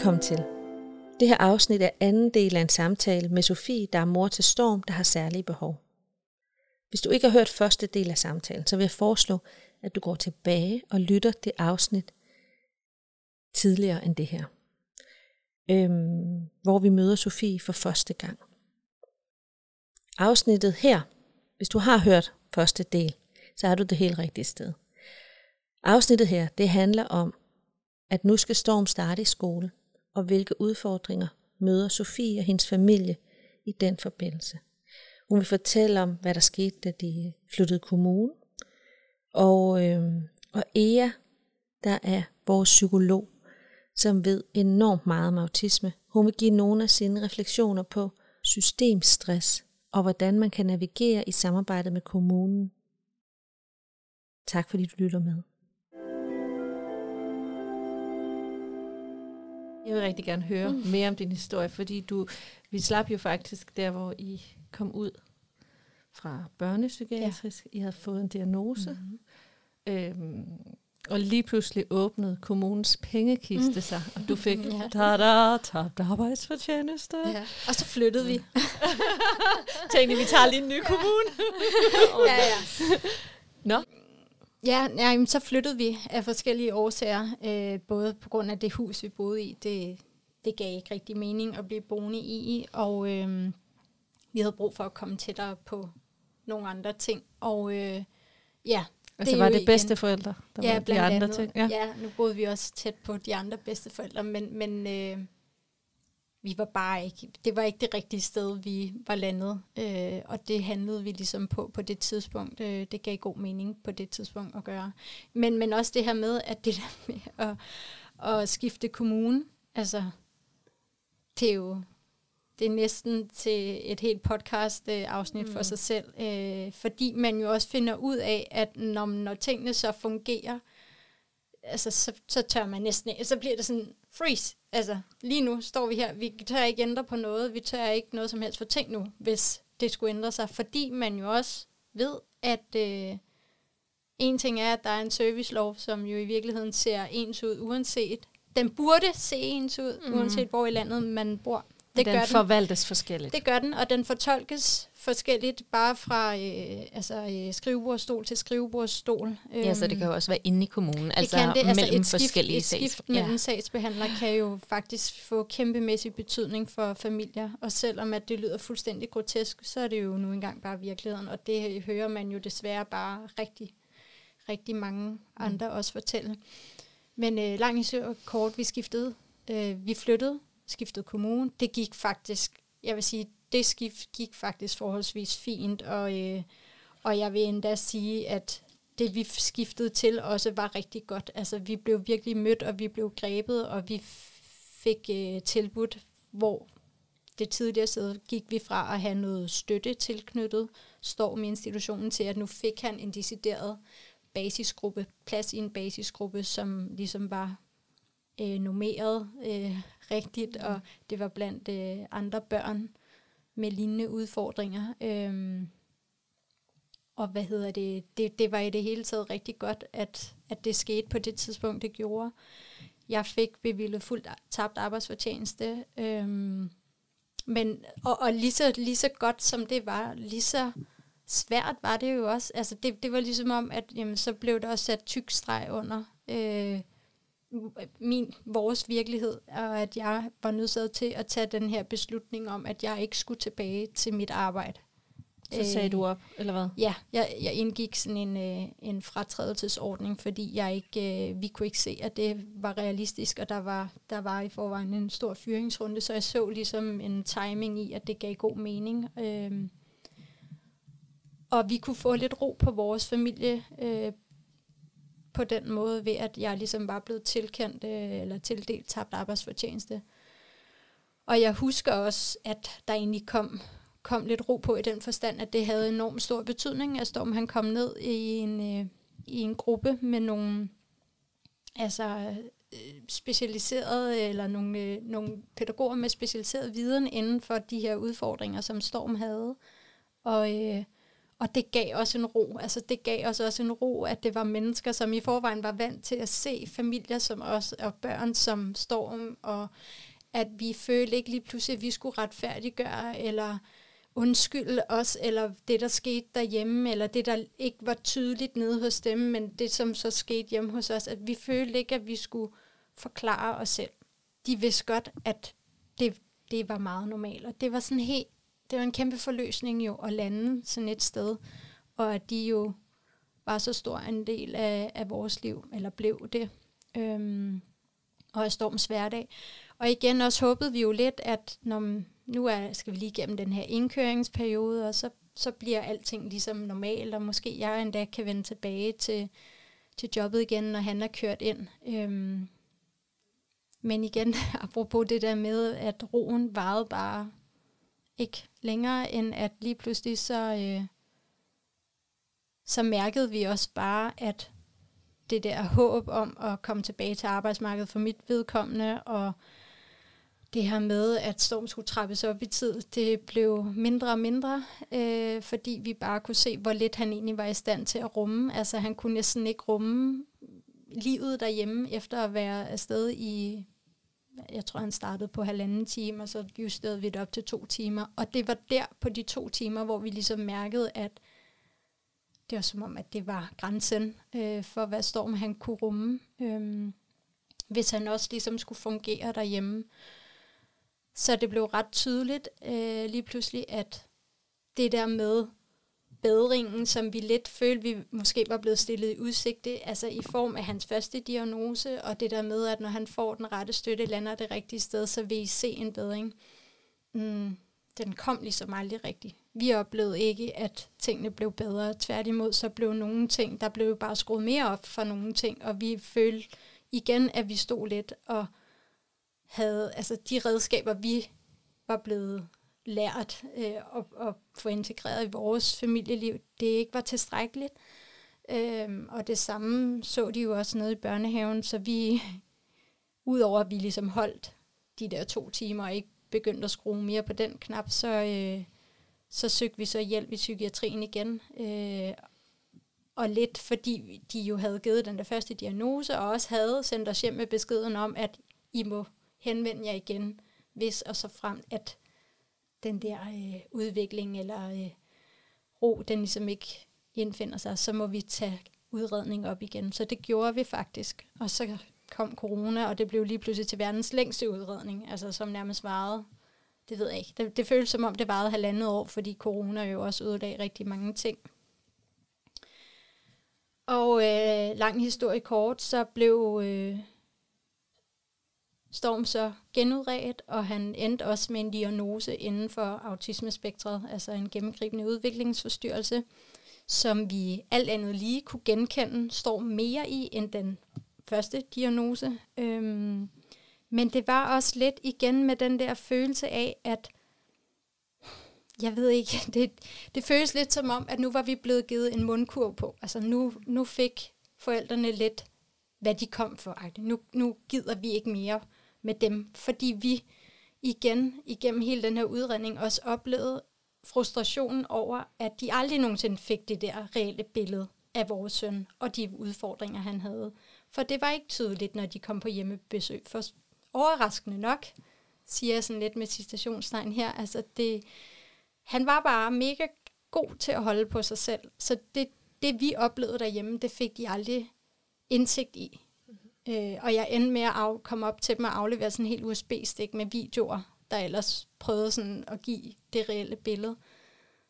Velkommen til. Det her afsnit er anden del af en samtale med Sofie, der er mor til Storm, der har særlige behov. Hvis du ikke har hørt første del af samtalen, så vil jeg foreslå, at du går tilbage og lytter det afsnit tidligere end det her. Øhm, hvor vi møder Sofie for første gang. Afsnittet her, hvis du har hørt første del, så er du det helt rigtige sted. Afsnittet her, det handler om, at nu skal Storm starte i skole, og hvilke udfordringer møder Sofie og hendes familie i den forbindelse. Hun vil fortælle om, hvad der skete, da de flyttede kommune. Og, øh, og Ea, der er vores psykolog, som ved enormt meget om autisme. Hun vil give nogle af sine refleksioner på systemstress og hvordan man kan navigere i samarbejde med kommunen. Tak fordi du lytter med. Jeg vil rigtig gerne høre mm. mere om din historie, fordi du, vi slap jo faktisk der, hvor I kom ud fra børnepsykiatrisk. Ja. I havde fået en diagnose. Mm. Øhm, og lige pludselig åbnede kommunens pengekiste mm. sig, og du fik ja. da tabt arbejdsfortjeneste. Ja. Og så flyttede vi. Tænkte, vi tager lige en ny kommune. ja, ja. Nå. Ja, ja så flyttede vi af forskellige årsager. Øh, både på grund af det hus, vi boede i. Det, det gav ikke rigtig mening at blive boende i. Og øh, vi havde brug for at komme tættere på nogle andre ting. Og øh, ja, Altså det var det bedste forældre, der ja, var de andre andet. ting? Ja. ja, nu boede vi også tæt på de andre bedste forældre, men, men øh, vi var bare ikke, det var ikke det rigtige sted, vi var landet, øh, og det handlede vi ligesom på på det tidspunkt. Øh, det gav god mening på det tidspunkt at gøre. Men, men også det her med, at det der med at, at skifte kommune, altså, det er jo det er næsten til et helt podcast-afsnit mm. for sig selv, øh, fordi man jo også finder ud af, at når, når tingene så fungerer, altså, så, så tør man næsten så bliver det sådan freeze. Altså, lige nu står vi her, vi tør ikke ændre på noget, vi tør ikke noget som helst for ting nu, hvis det skulle ændre sig, fordi man jo også ved, at øh, en ting er, at der er en servicelov, som jo i virkeligheden ser ens ud, uanset, den burde se ens ud, mm. uanset hvor i landet man bor. Det den gør den forvaltes forskelligt. Det gør den, og den fortolkes forskelligt, bare fra øh, altså, øh, skrivebordstol til skrivebordstol. Ja, så det kan jo også være inde i kommunen, altså det kan det. Altså mellem et skift, forskellige et skift sags. mellem ja. sagsbehandler kan jo faktisk få kæmpemæssig betydning for familier, og selvom at det lyder fuldstændig grotesk, så er det jo nu engang bare virkeligheden, og det hører man jo desværre bare rigtig, rigtig mange andre mm. også fortælle. Men øh, langt i kort, vi skiftede, øh, vi flyttede skiftede kommune. Det gik faktisk, jeg vil sige, det skift gik faktisk forholdsvis fint, og, øh, og jeg vil endda sige, at det vi skiftede til også var rigtig godt. Altså vi blev virkelig mødt, og vi blev grebet, og vi fik øh, tilbudt, hvor det tidligere sted gik vi fra at have noget støtte tilknyttet står med institutionen til, at nu fik han en decideret basisgruppe, plads i en basisgruppe, som ligesom var øh, normeret øh, rigtigt, mm. og det var blandt øh, andre børn med lignende udfordringer. Øhm, og hvad hedder det? det? Det var i det hele taget rigtig godt, at, at det skete på det tidspunkt, det gjorde. Jeg fik bevillet fuldt tabt arbejdsfortjeneste. Øhm, men, og, og lige, så, lige så godt som det var, lige så svært var det jo også. Altså det, det var ligesom om, at jamen, så blev der også sat tyk streg under. Øh, min, vores virkelighed, og at jeg var nødt til at tage den her beslutning om, at jeg ikke skulle tilbage til mit arbejde. Så sagde øh, du op, eller hvad? Ja, jeg, jeg indgik sådan en, øh, en fratrædelsesordning, fordi jeg ikke, øh, vi kunne ikke se, at det var realistisk, og der var, der var i forvejen en stor fyringsrunde, så jeg så ligesom en timing i, at det gav god mening. Øh, og vi kunne få lidt ro på vores familie, øh, på den måde, ved at jeg ligesom var blevet tilkendt øh, eller tildelt tabt arbejdsfortjeneste. Og jeg husker også, at der egentlig kom, kom lidt ro på i den forstand, at det havde enormt stor betydning, at Storm han kom ned i en, øh, i en gruppe med nogle altså, øh, specialiserede, eller nogle, øh, nogle pædagoger med specialiseret viden inden for de her udfordringer, som Storm havde. Og, øh, og det gav også en ro. Altså det gav os også en ro, at det var mennesker, som i forvejen var vant til at se familier som os, og børn som Storm, og at vi følte ikke lige pludselig, at vi skulle retfærdiggøre, eller undskylde os, eller det, der skete derhjemme, eller det, der ikke var tydeligt nede hos dem, men det, som så skete hjemme hos os, at vi følte ikke, at vi skulle forklare os selv. De vidste godt, at det, det var meget normalt, og det var sådan helt, det var en kæmpe forløsning jo at lande sådan et sted, og at de jo var så stor en del af, af vores liv, eller blev det, øhm, og af Storms hverdag. Og igen også håbede vi jo lidt, at når nu er, skal vi lige igennem den her indkøringsperiode, og så, så bliver alting ligesom normalt, og måske jeg endda kan vende tilbage til, til jobbet igen, når han er kørt ind. Øhm, men igen, apropos det der med, at roen varede bare ikke længere, end at lige pludselig så, øh, så mærkede vi også bare, at det der håb om at komme tilbage til arbejdsmarkedet for mit vedkommende, og det her med, at Storm skulle trappes op i tid, det blev mindre og mindre, øh, fordi vi bare kunne se, hvor lidt han egentlig var i stand til at rumme. Altså han kunne næsten ikke rumme livet derhjemme, efter at være afsted i, jeg tror han startede på halvanden time, og så justerede vi det op til to timer. Og det var der på de to timer, hvor vi ligesom mærkede, at det var som om, at det var grænsen øh, for, hvad Storm han kunne rumme, øh, hvis han også ligesom skulle fungere derhjemme. Så det blev ret tydeligt øh, lige pludselig, at det der med bedringen, som vi lidt følte, vi måske var blevet stillet i udsigt, det, altså i form af hans første diagnose, og det der med, at når han får den rette støtte, lander det rigtige sted, så vil I se en bedring. Mm, den kom ligesom aldrig rigtigt. Vi oplevede ikke, at tingene blev bedre. Tværtimod, så blev nogle ting, der blev bare skruet mere op for nogle ting, og vi følte igen, at vi stod lidt og havde, altså de redskaber, vi var blevet lært øh, at, at få integreret i vores familieliv, det ikke var tilstrækkeligt. Øhm, og det samme så de jo også nede i børnehaven, så vi, udover at vi ligesom holdt de der to timer og ikke begyndte at skrue mere på den knap, så, øh, så søgte vi så hjælp i psykiatrien igen. Øh, og lidt fordi de jo havde givet den der første diagnose, og også havde sendt os hjem med beskeden om, at I må henvende jer igen, hvis og så frem, at den der øh, udvikling eller øh, ro, den ligesom ikke indfinder sig, så må vi tage udredning op igen. Så det gjorde vi faktisk. Og så kom corona, og det blev lige pludselig til verdens længste udredning, altså som nærmest varede, det ved jeg ikke. Det, det føles som om, det varede halvandet år, fordi corona jo også ødelagde rigtig mange ting. Og øh, lang historie kort, så blev øh, Storm så genudredt, og han endte også med en diagnose inden for autismespektret, altså en gennemgribende udviklingsforstyrrelse, som vi alt andet lige kunne genkende Storm mere i end den første diagnose. Øhm, men det var også lidt igen med den der følelse af, at jeg ved ikke, det, det føles lidt som om, at nu var vi blevet givet en mundkurv på. Altså nu, nu fik forældrene lidt, hvad de kom for. Nu, nu gider vi ikke mere med dem, fordi vi igen igennem hele den her udredning også oplevede frustrationen over, at de aldrig nogensinde fik det der reelle billede af vores søn og de udfordringer, han havde. For det var ikke tydeligt, når de kom på hjemmebesøg. For overraskende nok, siger jeg sådan lidt med citationstegn her, altså det, han var bare mega god til at holde på sig selv. Så det, det vi oplevede derhjemme, det fik de aldrig indsigt i. Øh, og jeg endte med at af, komme op til dem og aflevere sådan en helt USB-stik med videoer, der ellers prøvede sådan at give det reelle billede.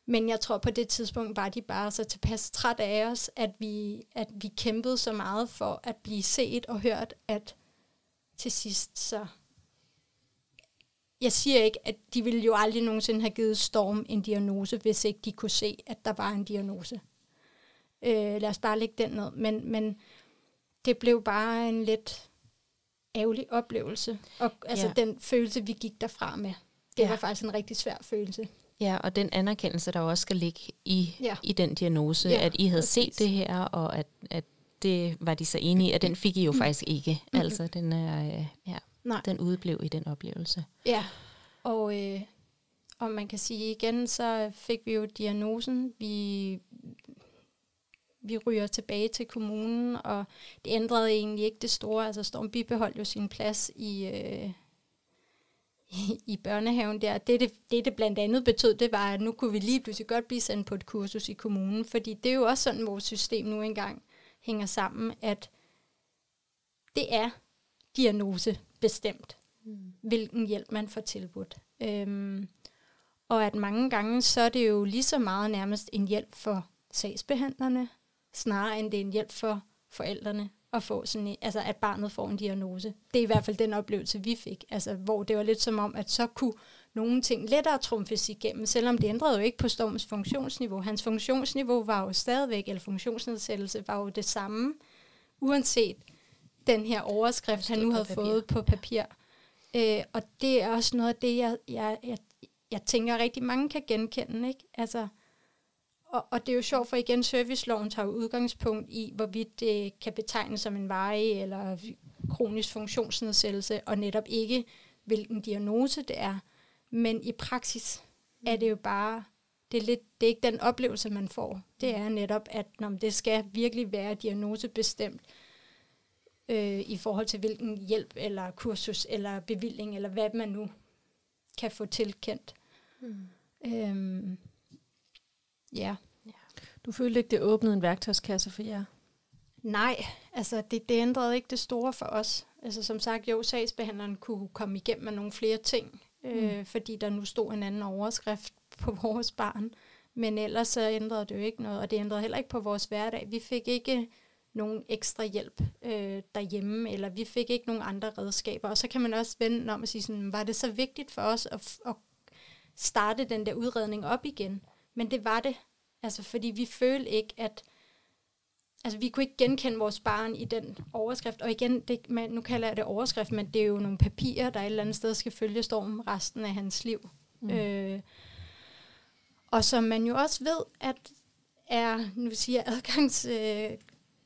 Men jeg tror på det tidspunkt var de bare så tilpas træt af os, at vi, at vi kæmpede så meget for at blive set og hørt, at til sidst så... Jeg siger ikke, at de ville jo aldrig nogensinde have givet Storm en diagnose, hvis ikke de kunne se, at der var en diagnose. Øh, lad os bare lægge den ned. Men, men det blev bare en lidt ærgerlig oplevelse. Og altså ja. den følelse, vi gik derfra med, det ja. var faktisk en rigtig svær følelse. Ja, og den anerkendelse, der også skal ligge i, ja. i den diagnose, ja, at I havde præcis. set det her, og at, at det var de så enige i, at den fik I jo mm. faktisk ikke. Mm-hmm. Altså, den, er, ja, Nej. den udblev i den oplevelse. Ja, og, øh, og man kan sige igen, så fik vi jo diagnosen. Vi, vi ryger tilbage til kommunen, og det ændrede egentlig ikke det store. Altså Storm bibeholdt jo sin plads i, øh, i, i børnehaven der. Det det, det, det blandt andet betød, det var, at nu kunne vi lige pludselig godt blive sendt på et kursus i kommunen, fordi det er jo også sådan, vores system nu engang hænger sammen, at det er diagnose bestemt, mm. hvilken hjælp man får tilbudt. Øhm, og at mange gange, så er det jo lige så meget nærmest en hjælp for sagsbehandlerne, snarere end det er en hjælp for forældrene at få sådan en, altså at barnet får en diagnose. Det er i hvert fald den oplevelse, vi fik, altså hvor det var lidt som om, at så kunne nogle ting lettere trumfes igennem, selvom det ændrede jo ikke på Storms funktionsniveau. Hans funktionsniveau var jo stadigvæk, eller funktionsnedsættelse var jo det samme, uanset den her overskrift, han nu havde papir. fået på papir. Øh, og det er også noget af det, jeg, jeg, jeg, jeg tænker rigtig mange kan genkende. Ikke? Altså, og, og det er jo sjovt, for igen, serviceloven tager udgangspunkt i, hvorvidt det kan betegnes som en varig eller kronisk funktionsnedsættelse, og netop ikke, hvilken diagnose det er. Men i praksis er det jo bare, det er, lidt, det er ikke den oplevelse, man får. Det er netop, at når det skal virkelig være diagnosebestemt, øh, i forhold til hvilken hjælp eller kursus eller bevilling, eller hvad man nu kan få tilkendt. Mm. Øhm, ja. Du følte ikke, det åbnede en værktøjskasse for jer? Nej, altså det, det ændrede ikke det store for os. Altså som sagt, jo, sagsbehandleren kunne komme igennem med nogle flere ting, øh, mm. fordi der nu stod en anden overskrift på vores barn. Men ellers så ændrede det jo ikke noget, og det ændrede heller ikke på vores hverdag. Vi fik ikke nogen ekstra hjælp øh, derhjemme, eller vi fik ikke nogen andre redskaber. Og så kan man også vende om og sige, sådan, var det så vigtigt for os at, at starte den der udredning op igen? Men det var det. Altså, fordi vi følte ikke, at altså, vi kunne ikke genkende vores barn i den overskrift. Og igen, det, man, nu kalder jeg det overskrift, men det er jo nogle papirer, der et eller andet sted skal følge stormen resten af hans liv. Mm. Øh, og som man jo også ved, at er, nu siger adgangs, øh,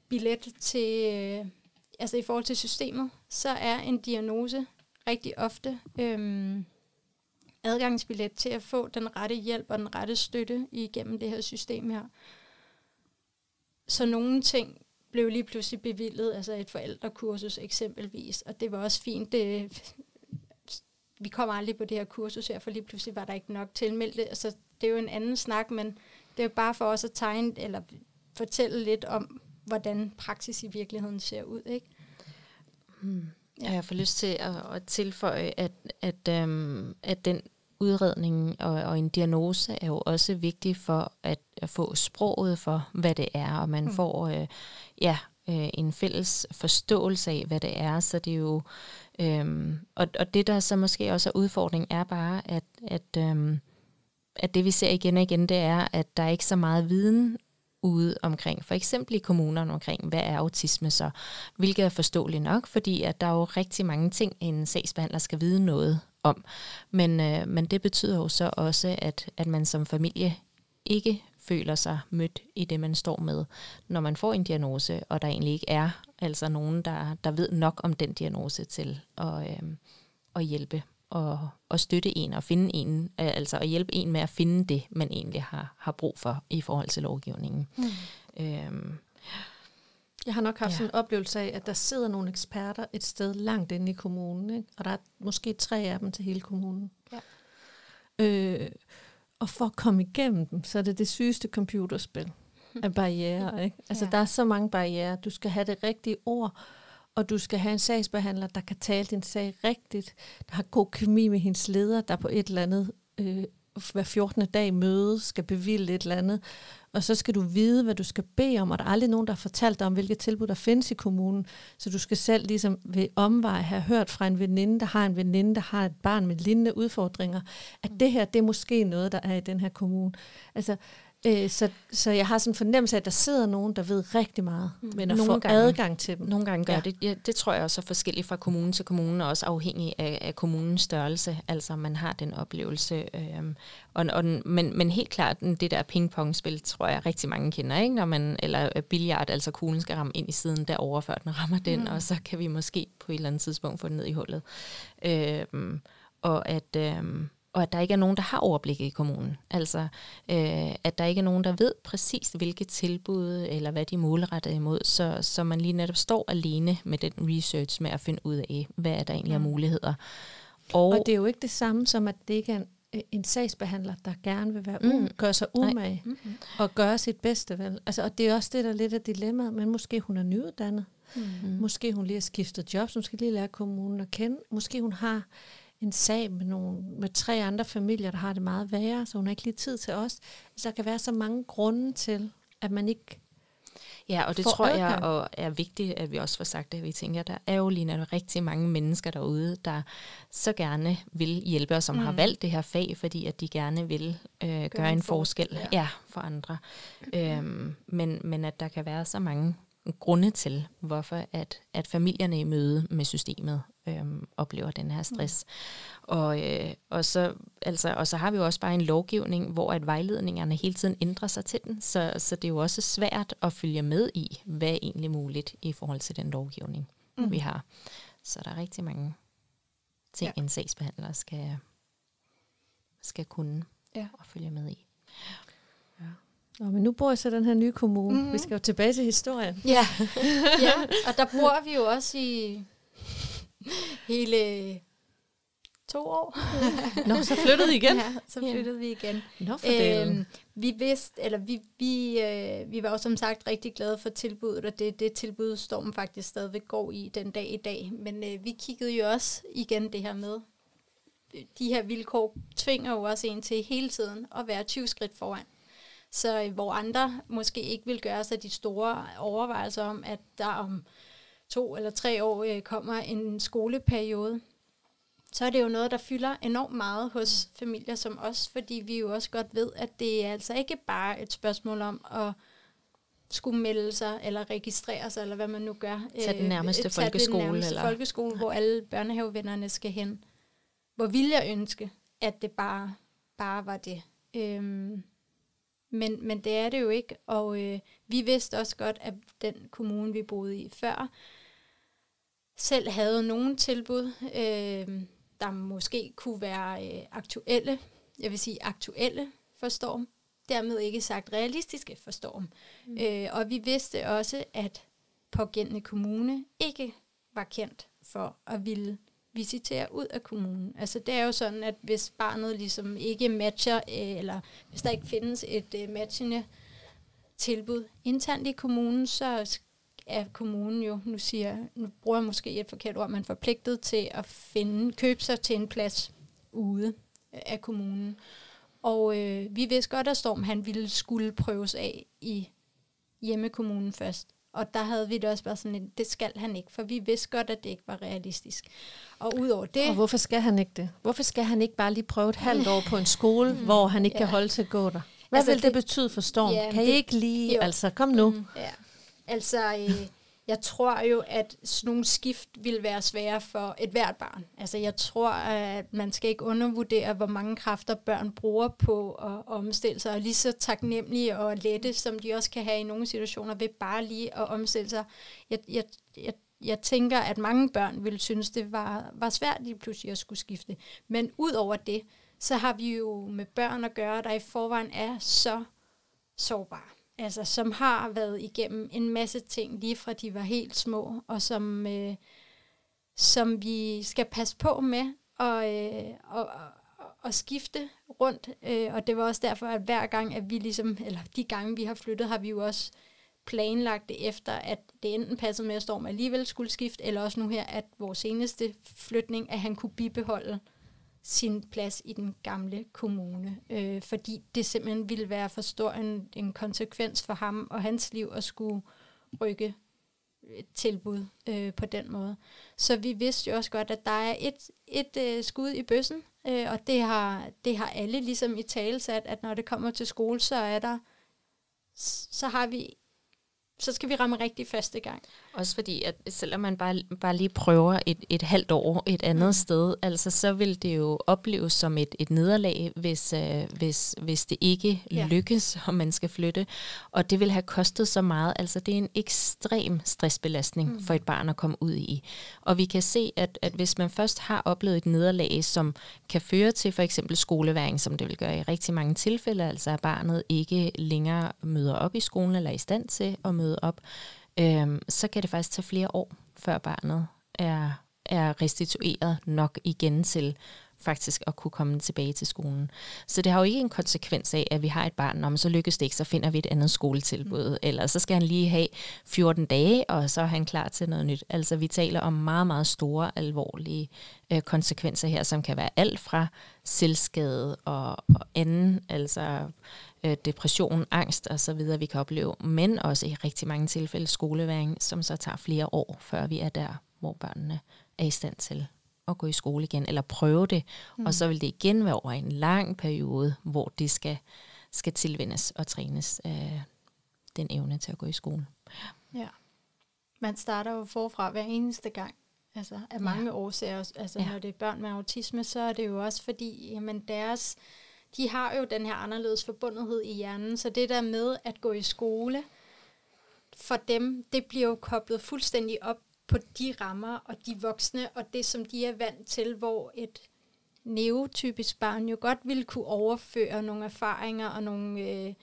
billet til, øh, altså i forhold til systemet, så er en diagnose rigtig ofte øh, adgangsbillet til at få den rette hjælp og den rette støtte igennem det her system her. Så nogle ting blev lige pludselig bevillet, altså et forældrekursus eksempelvis, og det var også fint. Det, vi kom aldrig på det her kursus her, for lige pludselig var der ikke nok tilmeldte. Altså, det er jo en anden snak, men det er bare for os at tegne, eller fortælle lidt om, hvordan praksis i virkeligheden ser ud. Ikke? Hmm. Ja. Jeg får lyst til at, at tilføje, at, at, øhm, at den udredning og, og en diagnose er jo også vigtig for at, at få sproget for, hvad det er, og man mm. får øh, ja, øh, en fælles forståelse af, hvad det er. Så det er jo, øhm, og, og det der så måske også er udfordring, er bare, at, at, øhm, at det vi ser igen og igen, det er, at der er ikke så meget viden ude omkring, for eksempel i kommunerne omkring, hvad er autisme så? Hvilket er forståeligt nok, fordi at der er jo rigtig mange ting, en sagsbehandler skal vide noget om. Men, øh, men det betyder jo så også, at, at man som familie ikke føler sig mødt i det, man står med, når man får en diagnose, og der egentlig ikke er altså nogen, der, der ved nok om den diagnose til at, øh, at hjælpe at, at støtte en og finde en, øh, altså at hjælpe en med at finde det, man egentlig har, har brug for i forhold til lovgivningen. Mm. Øhm, jeg har nok haft ja. sådan en oplevelse af, at der sidder nogle eksperter et sted langt inde i kommunen, ikke? og der er måske tre af dem til hele kommunen. Ja. Øh, og for at komme igennem dem, så er det det sygeste computerspil af barriere. Ikke? Altså, ja. der er så mange barriere. Du skal have det rigtige ord, og du skal have en sagsbehandler, der kan tale din sag rigtigt, der har god kemi med hendes leder, der på et eller andet øh, hver 14. dag møde skal bevilge et eller andet, og så skal du vide, hvad du skal bede om, og der er aldrig nogen, der har fortalt dig om, hvilke tilbud der findes i kommunen, så du skal selv ligesom ved omvej have hørt fra en veninde, der har en veninde, der har et barn med lignende udfordringer, at det her, det er måske noget, der er i den her kommune. Altså, Øh, så, så jeg har sådan en fornemmelse af, at der sidder nogen, der ved rigtig meget, mm. men at få gange, adgang til dem. Nogle gange gør ja. det. Ja, det tror jeg også er forskelligt fra kommune til kommune, og også afhængig af, af kommunens størrelse. Altså man har den oplevelse. Øh, og, og, men, men helt klart, det der pingpongspil, tror jeg rigtig mange kender, ikke? Når man, eller øh, billiard, altså kuglen skal ramme ind i siden derovre, før den rammer den, mm. og så kan vi måske på et eller andet tidspunkt få den ned i hullet. Øh, og at... Øh, og at der ikke er nogen, der har overblik i kommunen. Altså, øh, at der ikke er nogen, der ved præcis, hvilke tilbud eller hvad de er målrettet imod, så, så man lige netop står alene med den research med at finde ud af, hvad er der egentlig af muligheder. Og, og det er jo ikke det samme som, at det ikke er en, en sagsbehandler, der gerne vil være mm. gøre sig umage mm-hmm. og gøre sit bedste. Vel? Altså, og det er også det, der er lidt af dilemmaet, men måske hun er nyuddannet. Mm. Måske hun lige har skiftet job, så hun skal lige lære kommunen at kende. Måske hun har en sag med, nogle, med tre andre familier, der har det meget værre, så hun har ikke lige tid til os. Så der kan være så mange grunde til, at man ikke Ja, og det tror jeg og er vigtigt, at vi også får sagt det. Vi tænker, der er jo lige nu rigtig mange mennesker derude, der så gerne vil hjælpe os, som mm. har valgt det her fag, fordi at de gerne vil øh, gøre, gøre en forskel ja. Ja, for andre. Mm. Øhm, men, men at der kan være så mange grunde til, hvorfor at, at familierne i møde med systemet øhm, oplever den her stress. Mm. Og, øh, og, så, altså, og så har vi jo også bare en lovgivning, hvor at vejledningerne hele tiden ændrer sig til den, så, så det er jo også svært at følge med i, hvad er egentlig muligt i forhold til den lovgivning, mm. vi har. Så der er rigtig mange ting, ja. en sagsbehandler skal, skal kunne ja. og følge med i. Nå, men nu bor jeg så i den her nye kommune. Mm-hmm. Vi skal jo tilbage til historien. Ja. ja, og der bor vi jo også i hele to år. Nå, så flyttede I igen? Ja, så flyttede ja. vi igen. Nå, for øhm, vi vidste, eller vi, vi, øh, vi var jo som sagt rigtig glade for tilbuddet, og det det tilbud, Stormen faktisk stadigvæk går i den dag i dag. Men øh, vi kiggede jo også igen det her med, de her vilkår tvinger jo også en til hele tiden at være 20 skridt foran. Så øh, hvor andre måske ikke vil gøre sig de store overvejelser om, at der om to eller tre år øh, kommer en skoleperiode, så er det jo noget, der fylder enormt meget hos familier som os, fordi vi jo også godt ved, at det er altså ikke bare et spørgsmål om at skulle melde sig, eller registrere sig, eller hvad man nu gør. Tag den nærmeste øh, folkeskole. Den nærmeste eller? folkeskole, hvor alle børnehavevennerne skal hen. Hvor vil jeg ønske, at det bare, bare var det. Øhm, men, men det er det jo ikke, og øh, vi vidste også godt, at den kommune, vi boede i før, selv havde nogle tilbud, øh, der måske kunne være øh, aktuelle, jeg vil sige aktuelle for Storm, dermed ikke sagt realistiske for Storm. Mm. Øh, og vi vidste også, at pågældende kommune ikke var kendt for at ville visitere ud af kommunen. Altså det er jo sådan, at hvis barnet ligesom ikke matcher, øh, eller hvis der ikke findes et øh, matchende tilbud internt i kommunen, så er kommunen jo, nu siger nu bruger jeg måske et forkert ord, man forpligtet til at finde, købe sig til en plads ude øh, af kommunen. Og øh, vi vidste godt, at Storm han ville skulle prøves af i hjemmekommunen først. Og der havde vi det også bare sådan, at det skal han ikke, for vi vidste godt, at det ikke var realistisk. Og udover det... Og hvorfor skal han ikke det? Hvorfor skal han ikke bare lige prøve et halvt år på en skole, mm, hvor han ikke ja. kan holde til at gå der? Hvad altså vil det, det betyde for Storm? Ja, kan I det, ikke lige... Jo. Altså, kom nu. Mm, ja. Altså, øh, jeg tror jo, at sådan nogle skift vil være svære for et hvert barn. Altså jeg tror, at man skal ikke undervurdere, hvor mange kræfter børn bruger på at omstille sig, og lige så taknemmelige og lette, som de også kan have i nogle situationer, ved bare lige at omstille sig. Jeg, jeg, jeg, jeg tænker, at mange børn ville synes, det var, var svært lige pludselig at skulle skifte. Men ud over det, så har vi jo med børn at gøre, der i forvejen er så sårbare altså, som har været igennem en masse ting, lige fra de var helt små, og som, øh, som vi skal passe på med og, øh, og, og, og skifte rundt. Øh, og det var også derfor, at hver gang, at vi ligesom, eller de gange, vi har flyttet, har vi jo også planlagt det efter, at det enten passede med, at Storm alligevel skulle skifte, eller også nu her, at vores seneste flytning, at han kunne bibeholde sin plads i den gamle kommune, øh, fordi det simpelthen ville være for stor en, en konsekvens for ham og hans liv at skulle rykke et tilbud øh, på den måde. Så vi vidste jo også godt, at der er et, et øh, skud i bøssen, øh, og det har, det har alle ligesom i tale sat, at når det kommer til skole, så er der, så har vi så skal vi ramme rigtig første gang. Også fordi, at selvom man bare, bare lige prøver et, et halvt år et andet mm. sted, altså så vil det jo opleves som et, et nederlag, hvis, øh, hvis, hvis det ikke ja. lykkes, og man skal flytte. Og det vil have kostet så meget. Altså det er en ekstrem stressbelastning mm. for et barn at komme ud i. Og vi kan se, at, at hvis man først har oplevet et nederlag, som kan føre til for eksempel skoleværing, som det vil gøre i rigtig mange tilfælde, altså at barnet ikke længere møder op i skolen eller er i stand til at møde op, øhm, så kan det faktisk tage flere år, før barnet er, er restitueret nok igen til faktisk at kunne komme tilbage til skolen. Så det har jo ikke en konsekvens af, at vi har et barn, om så lykkes det ikke, så finder vi et andet skoletilbud, mm. eller så skal han lige have 14 dage, og så er han klar til noget nyt. Altså vi taler om meget, meget store, alvorlige øh, konsekvenser her, som kan være alt fra selvskade og, og anden, altså øh, depression, angst og så videre, vi kan opleve, men også i rigtig mange tilfælde skoleværing, som så tager flere år, før vi er der, hvor børnene er i stand til at gå i skole igen, eller prøve det, mm. og så vil det igen være over en lang periode, hvor det skal, skal tilvendes og trænes øh, den evne til at gå i skole. Ja. Man starter jo forfra hver eneste gang. Altså af mange ja. årsager. Altså ja. når det er børn med autisme, så er det jo også fordi, jamen deres, de har jo den her anderledes forbundethed i hjernen, så det der med at gå i skole, for dem, det bliver jo koblet fuldstændig op på de rammer og de voksne og det, som de er vant til, hvor et neotypisk barn jo godt ville kunne overføre nogle erfaringer og nogle, øh, øh,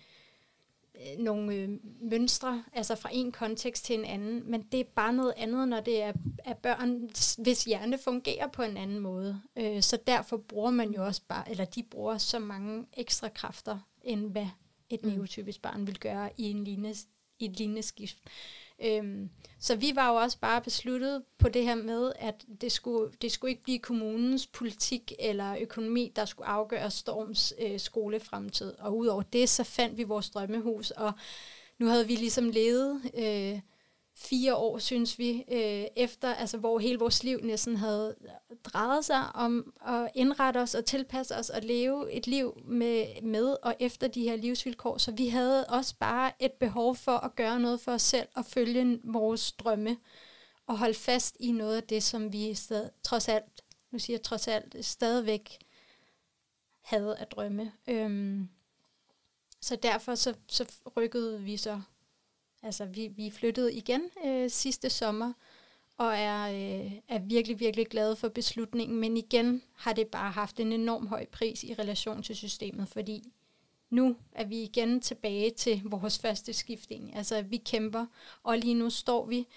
nogle øh, mønstre, altså fra en kontekst til en anden, men det er bare noget andet, når det er, er børn, hvis hjerne fungerer på en anden måde. Øh, så derfor bruger man jo også bare, eller de bruger så mange ekstra kræfter, end hvad et mm. neotypisk barn vil gøre i, en lignende, i et lignende skift. Øhm, så vi var jo også bare besluttet på det her med, at det skulle, det skulle ikke blive kommunens politik eller økonomi, der skulle afgøre Storms øh, skolefremtid. Og udover det, så fandt vi vores drømmehus, og nu havde vi ligesom levet øh, fire år, synes vi, øh, efter, altså hvor hele vores liv næsten havde drejet sig om at indrette os og tilpasse os og leve et liv med, med og efter de her livsvilkår. Så vi havde også bare et behov for at gøre noget for os selv og følge vores drømme og holde fast i noget af det, som vi stad, trods alt, nu siger jeg trods alt, stadigvæk havde at drømme. Øhm, så derfor så, så rykkede vi så Altså, vi, vi flyttede igen øh, sidste sommer, og er, øh, er virkelig, virkelig glade for beslutningen. Men igen har det bare haft en enorm høj pris i relation til systemet, fordi nu er vi igen tilbage til vores første skiftning. Altså, vi kæmper, og lige nu står vi...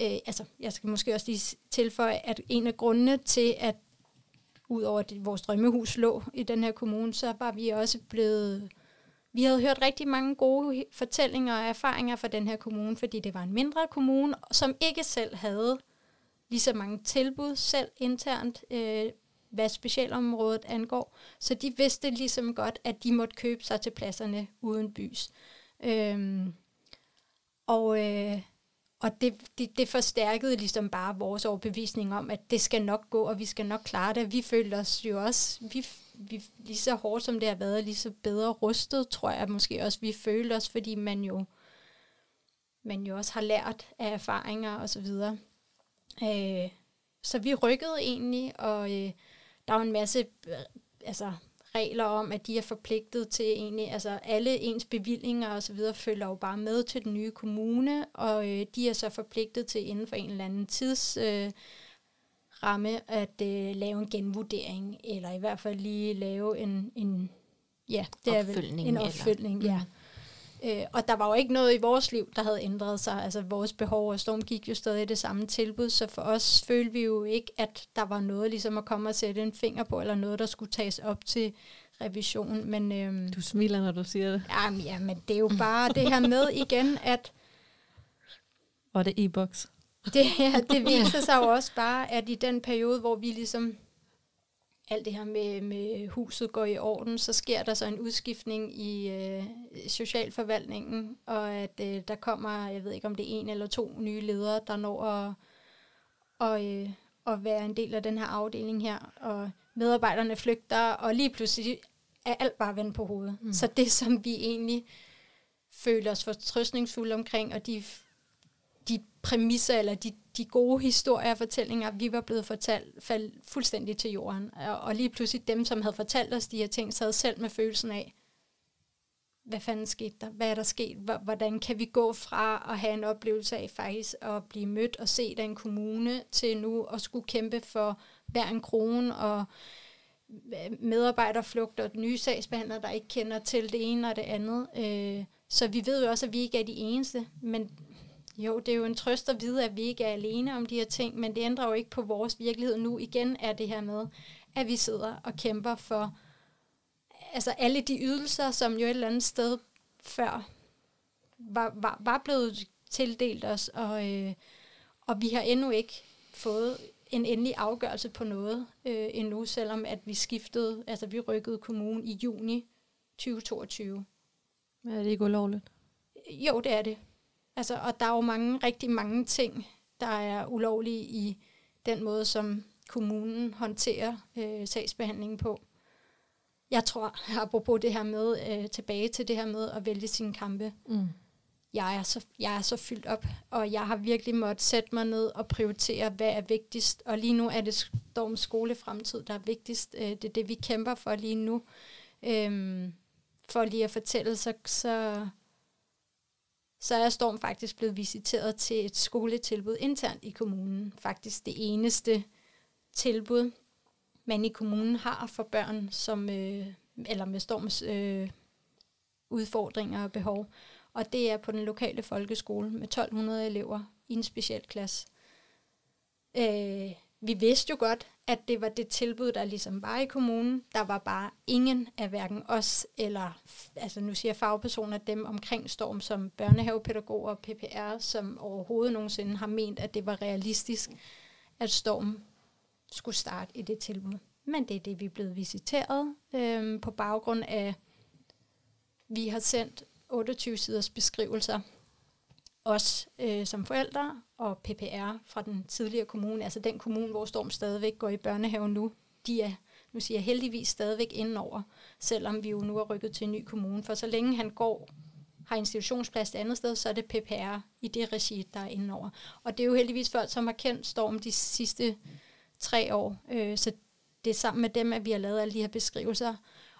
Øh, altså, jeg skal måske også lige tilføje, at en af grundene til, at udover at vores drømmehus lå i den her kommune, så var vi også blevet vi havde hørt rigtig mange gode fortællinger og erfaringer fra den her kommune, fordi det var en mindre kommune, som ikke selv havde lige så mange tilbud selv internt, øh, hvad specialområdet angår. Så de vidste ligesom godt, at de måtte købe sig til pladserne uden bys. Øhm, og øh, og det, det, det forstærkede ligesom bare vores overbevisning om, at det skal nok gå, og vi skal nok klare det. Vi følte os jo også, vi, vi lige så hårdt som det har været, lige så bedre rustet, tror jeg måske også, vi følte os, fordi man jo, man jo også har lært af erfaringer og så videre. Øh, så vi rykkede egentlig, og øh, der var en masse øh, altså, regler om, at de er forpligtet til egentlig, altså alle ens bevillinger og så videre følger jo bare med til den nye kommune, og øh, de er så forpligtet til inden for en eller anden tids øh, ramme at øh, lave en genvurdering, eller i hvert fald lige lave en, en ja, det er vel en opfølgning, eller, ja. Mm. Øh, og der var jo ikke noget i vores liv, der havde ændret sig. Altså vores behov og storm gik jo stadig i det samme tilbud, så for os følte vi jo ikke, at der var noget ligesom at komme og sætte en finger på, eller noget, der skulle tages op til revision. Men, øhm, du smiler, når du siger det. Jamen, ja, men det er jo bare det her med igen, at... Og det e-boks. Det, ja, det viser sig jo også bare, at i den periode, hvor vi ligesom alt det her med, med huset går i orden, så sker der så en udskiftning i øh, socialforvaltningen, og at øh, der kommer, jeg ved ikke om det er en eller to nye ledere, der når at, og, øh, at være en del af den her afdeling her, og medarbejderne flygter, og lige pludselig er alt bare vendt på hovedet. Mm. Så det, som vi egentlig føle os fortrøstningsfulde omkring, og de præmisser, eller de, de gode historier og fortællinger, vi var blevet fortalt, faldt fuldstændig til jorden. Og, og lige pludselig dem, som havde fortalt os de her ting, sad selv med følelsen af, hvad fanden skete der? Hvad er der sket? Hvordan kan vi gå fra at have en oplevelse af faktisk at blive mødt og set af en kommune, til nu at skulle kæmpe for hver en krone og øh, medarbejderflugt og nye sagsbehandlere, der ikke kender til det ene og det andet. Øh, så vi ved jo også, at vi ikke er de eneste, men jo, det er jo en trøst at vide, at vi ikke er alene om de her ting, men det ændrer jo ikke på vores virkelighed nu. Igen er det her med, at vi sidder og kæmper for altså alle de ydelser, som jo et eller andet sted før var, var, var blevet tildelt os, og, øh, og vi har endnu ikke fået en endelig afgørelse på noget øh, endnu, selvom at vi skiftede, altså vi rykkede kommunen i juni 2022. Er det ikke ulovligt? Jo, det er det. Altså, og der er jo mange, rigtig mange ting, der er ulovlige i den måde, som kommunen håndterer øh, sagsbehandlingen på. Jeg tror, apropos det her med, øh, tilbage til det her med at vælge sine kampe, mm. jeg, er så, jeg er så fyldt op, og jeg har virkelig måttet sætte mig ned og prioritere, hvad er vigtigst. Og lige nu er det Storm skolefremtid, der er vigtigst. Øh, det er det, vi kæmper for lige nu. Øhm, for lige at fortælle, så, så, så er Storm faktisk blevet visiteret til et skoletilbud internt i kommunen. Faktisk det eneste tilbud, man i kommunen har for børn, som, øh, eller med Storms øh, udfordringer og behov. Og det er på den lokale folkeskole med 1200 elever i en speciel klasse. Øh, vi vidste jo godt, at det var det tilbud, der ligesom var i kommunen. Der var bare ingen af hverken os eller, altså nu siger fagpersoner, dem omkring Storm som børnehavepædagoger og PPR, som overhovedet nogensinde har ment, at det var realistisk, at Storm skulle starte i det tilbud. Men det er det, vi er blevet visiteret øhm, på baggrund af, vi har sendt 28 siders beskrivelser os øh, som forældre og PPR fra den tidligere kommune, altså den kommune, hvor Storm stadigvæk går i børnehave nu, de er, nu siger jeg heldigvis stadigvæk indenover, selvom vi jo nu er rykket til en ny kommune. For så længe han går, har institutionsplads et andet sted, så er det PPR i det regi, der er indenover. Og det er jo heldigvis folk, som har kendt Storm de sidste tre år, øh, så det er sammen med dem, at vi har lavet alle de her beskrivelser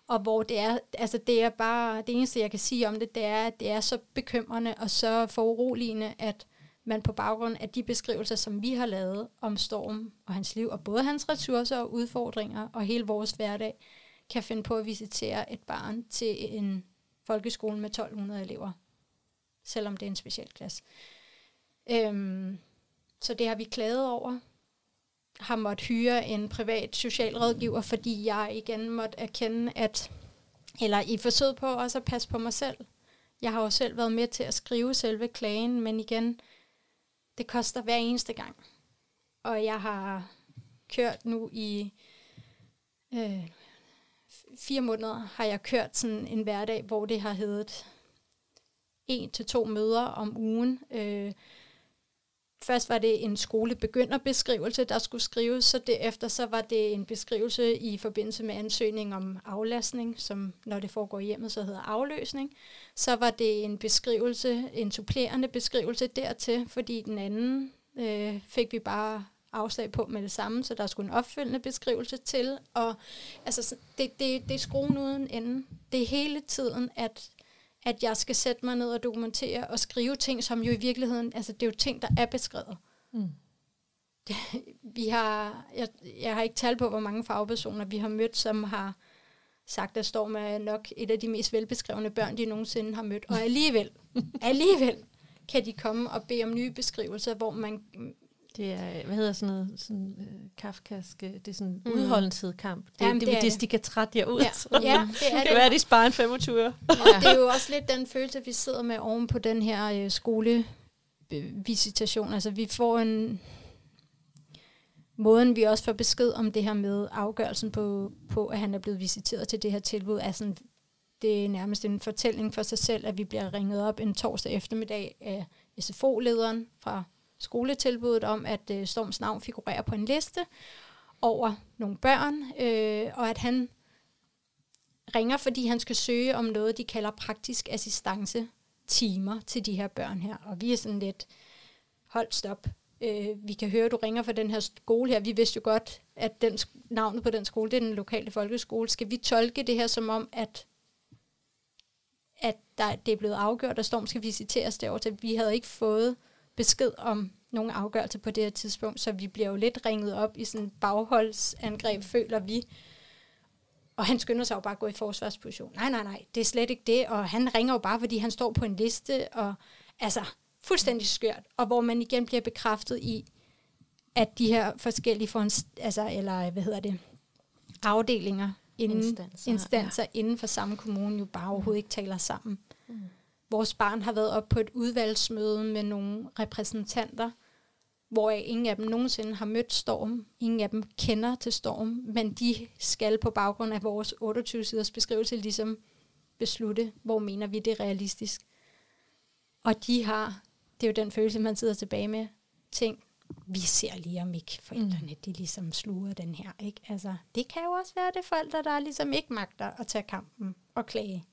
og hvor det er, altså det er bare, det eneste jeg kan sige om det, det er, at det er så bekymrende og så foruroligende, at man på baggrund af de beskrivelser, som vi har lavet om Storm og hans liv, og både hans ressourcer og udfordringer og hele vores hverdag, kan finde på at visitere et barn til en folkeskole med 1200 elever, selvom det er en speciel klasse. Øhm, så det har vi klaget over, har måttet hyre en privat socialrådgiver, fordi jeg igen måtte erkende, at, eller i forsøg på også at passe på mig selv. Jeg har jo selv været med til at skrive selve klagen, men igen, det koster hver eneste gang. Og jeg har kørt nu i øh, fire måneder, har jeg kørt sådan en hverdag, hvor det har heddet en til to møder om ugen, øh, Først var det en skolebegynderbeskrivelse, der skulle skrives, så derefter så var det en beskrivelse i forbindelse med ansøgning om aflastning, som når det foregår hjemmet, så hedder afløsning. Så var det en beskrivelse, en supplerende beskrivelse dertil, fordi den anden øh, fik vi bare afslag på med det samme, så der skulle en opfølgende beskrivelse til. Og altså, det, det, det er skruen uden ende. Det er hele tiden, at at jeg skal sætte mig ned og dokumentere og skrive ting, som jo i virkeligheden, altså det er jo ting, der er beskrevet. Mm. Det, vi har, jeg, jeg har ikke tal på, hvor mange fagpersoner vi har mødt, som har sagt, at Storm er nok et af de mest velbeskrevne børn, de nogensinde har mødt. Og alligevel, alligevel kan de komme og bede om nye beskrivelser, hvor man det er, hvad hedder sådan noget, sådan uh, kafkask, det er sådan mm. udholdenhedskamp. Det, Jamen, det, det, det, de kan trætte jer ud. Ja, ja det er det. Det er, de sparer en 25 år. Ja. det er jo også lidt den følelse, vi sidder med oven på den her uh, skolevisitation. Altså vi får en, måden vi også får besked om det her med afgørelsen på, på at han er blevet visiteret til det her tilbud, er sådan, det er nærmest en fortælling for sig selv, at vi bliver ringet op en torsdag eftermiddag af SFO-lederen fra skoletilbuddet om, at øh, Storms navn figurerer på en liste over nogle børn, øh, og at han ringer, fordi han skal søge om noget, de kalder praktisk assistance. timer til de her børn her. Og vi er sådan lidt, hold stop, øh, vi kan høre, at du ringer fra den her skole her. Vi vidste jo godt, at den, navnet på den skole, det er den lokale folkeskole. Skal vi tolke det her som om, at, at der, det er blevet afgjort, at Storm skal visiteres derovre til? Vi havde ikke fået besked om nogen afgørelse på det her tidspunkt, så vi bliver jo lidt ringet op i sådan bagholdsangreb, føler vi. Og han skynder sig jo bare at gå i forsvarsposition. Nej, nej, nej, det er slet ikke det, og han ringer jo bare, fordi han står på en liste, og altså, fuldstændig skørt, og hvor man igen bliver bekræftet i, at de her forskellige for, altså, eller hvad hedder det, afdelinger, inden, instanser, instanser ja. inden for samme kommune jo bare overhovedet ikke taler sammen. Mm. Vores barn har været op på et udvalgsmøde med nogle repræsentanter, hvor ingen af dem nogensinde har mødt Storm. Ingen af dem kender til Storm, men de skal på baggrund af vores 28-siders beskrivelse ligesom beslutte, hvor mener vi det er realistisk. Og de har det er jo den følelse, man sidder tilbage med. Tænk, vi ser lige om ikke forældrene, mm. de ligesom sluger den her. Ikke? Altså, det kan jo også være det forældre, der ligesom ikke magter at tage kampen og klage.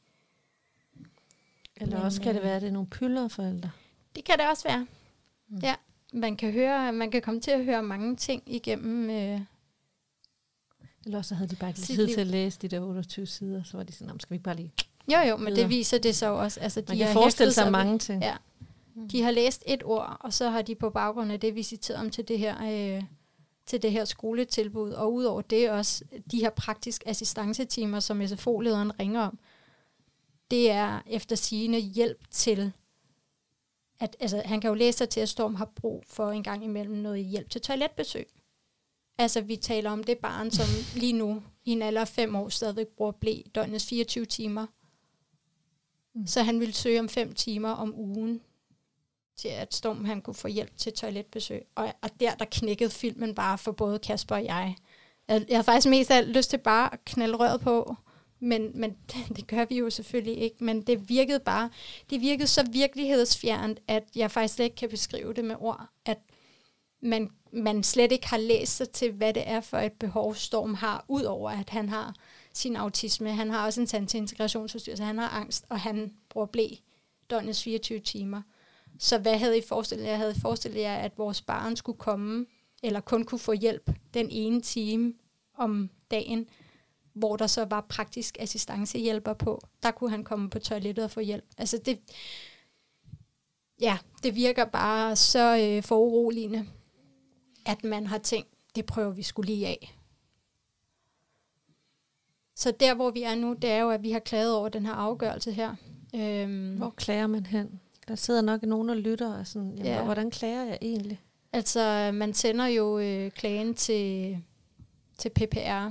Eller Men, også kan det øh, være, at det er nogle pyldre forældre. Det kan det også være. Mm. Ja, man kan, høre, man kan komme til at høre mange ting igennem øh, eller så havde de bare ikke tid til at læse de der 28 sider, så var de sådan, skal vi bare lige... Jo, jo, men det viser det så også. Altså, de Man kan forestille sig mange ting. Ja, Mm. De har læst et ord, og så har de på baggrund af det visiteret dem til det her, øh, til det her skoletilbud. Og udover det også de her praktisk assistancetimer, som SFO-lederen ringer om, det er efter sigende hjælp til, at altså, han kan jo læse sig til, at Storm har brug for en gang imellem noget hjælp til toiletbesøg. Altså, vi taler om det barn, som lige nu i en alder af fem år stadigvæk bruger blæ døgnets 24 timer. Mm. Så han vil søge om fem timer om ugen til at Storm han kunne få hjælp til toiletbesøg. Og, og der, der knækkede filmen bare for både Kasper og jeg. Jeg, jeg har faktisk mest af lyst til bare at knalde røret på, men, men det gør vi jo selvfølgelig ikke. Men det virkede bare, det virkede så virkelighedsfjernt, at jeg faktisk slet ikke kan beskrive det med ord, at man, man slet ikke har læst sig til, hvad det er for et behov, Storm har, udover at han har sin autisme. Han har også en tand til integrationsforstyrrelse, han har angst, og han bruger blæ døgnets 24 timer. Så hvad havde I forestillet jer? Jeg havde forestillet jer, at vores barn skulle komme, eller kun kunne få hjælp den ene time om dagen, hvor der så var praktisk assistancehjælper på. Der kunne han komme på toilettet og få hjælp. Altså det, ja, det virker bare så øh, foruroligende, at man har tænkt, det prøver vi skulle lige af. Så der, hvor vi er nu, det er jo, at vi har klaget over den her afgørelse her. Øhm, hvor klager man hen? Der sidder nok nogen og lytter og sådan, jamen, ja. hvordan klager jeg egentlig? Altså, man sender jo øh, klagen til, til PPR,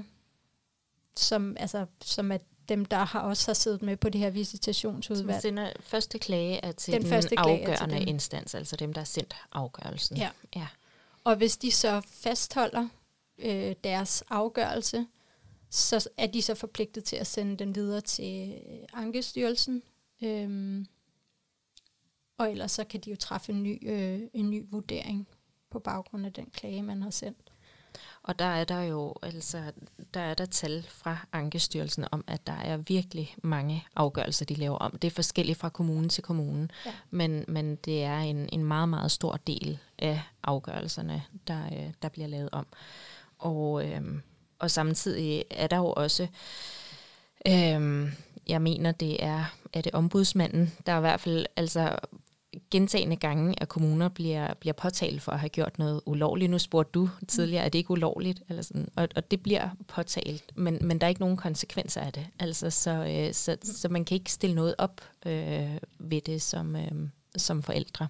som, altså, som er dem, der har også har siddet med på det her visitationsudvalg. Så sender, første klage er til den, den første afgørende til instans, altså dem, der har sendt afgørelsen. Ja. ja. Og hvis de så fastholder øh, deres afgørelse, så er de så forpligtet til at sende den videre til Ankestyrelsen. Øhm, og ellers så kan de jo træffe en ny, øh, en ny vurdering på baggrund af den klage, man har sendt. Og der er der jo altså, der er der tal fra Ankestyrelsen om, at der er virkelig mange afgørelser, de laver om. Det er forskelligt fra kommune til kommune, ja. men, men det er en, en meget, meget stor del af afgørelserne, der, øh, der bliver lavet om. Og, øhm, og samtidig er der jo også, øhm, jeg mener, det er, er det ombudsmanden, der i hvert fald altså gentagende gange, at kommuner bliver, bliver påtalt for at have gjort noget ulovligt. Nu spurgte du tidligere, er det ikke ulovligt? Eller sådan, og, og det bliver påtalt, men, men der er ikke nogen konsekvenser af det. Altså, så, øh, så, så man kan ikke stille noget op øh, ved det som, øh, som forældre.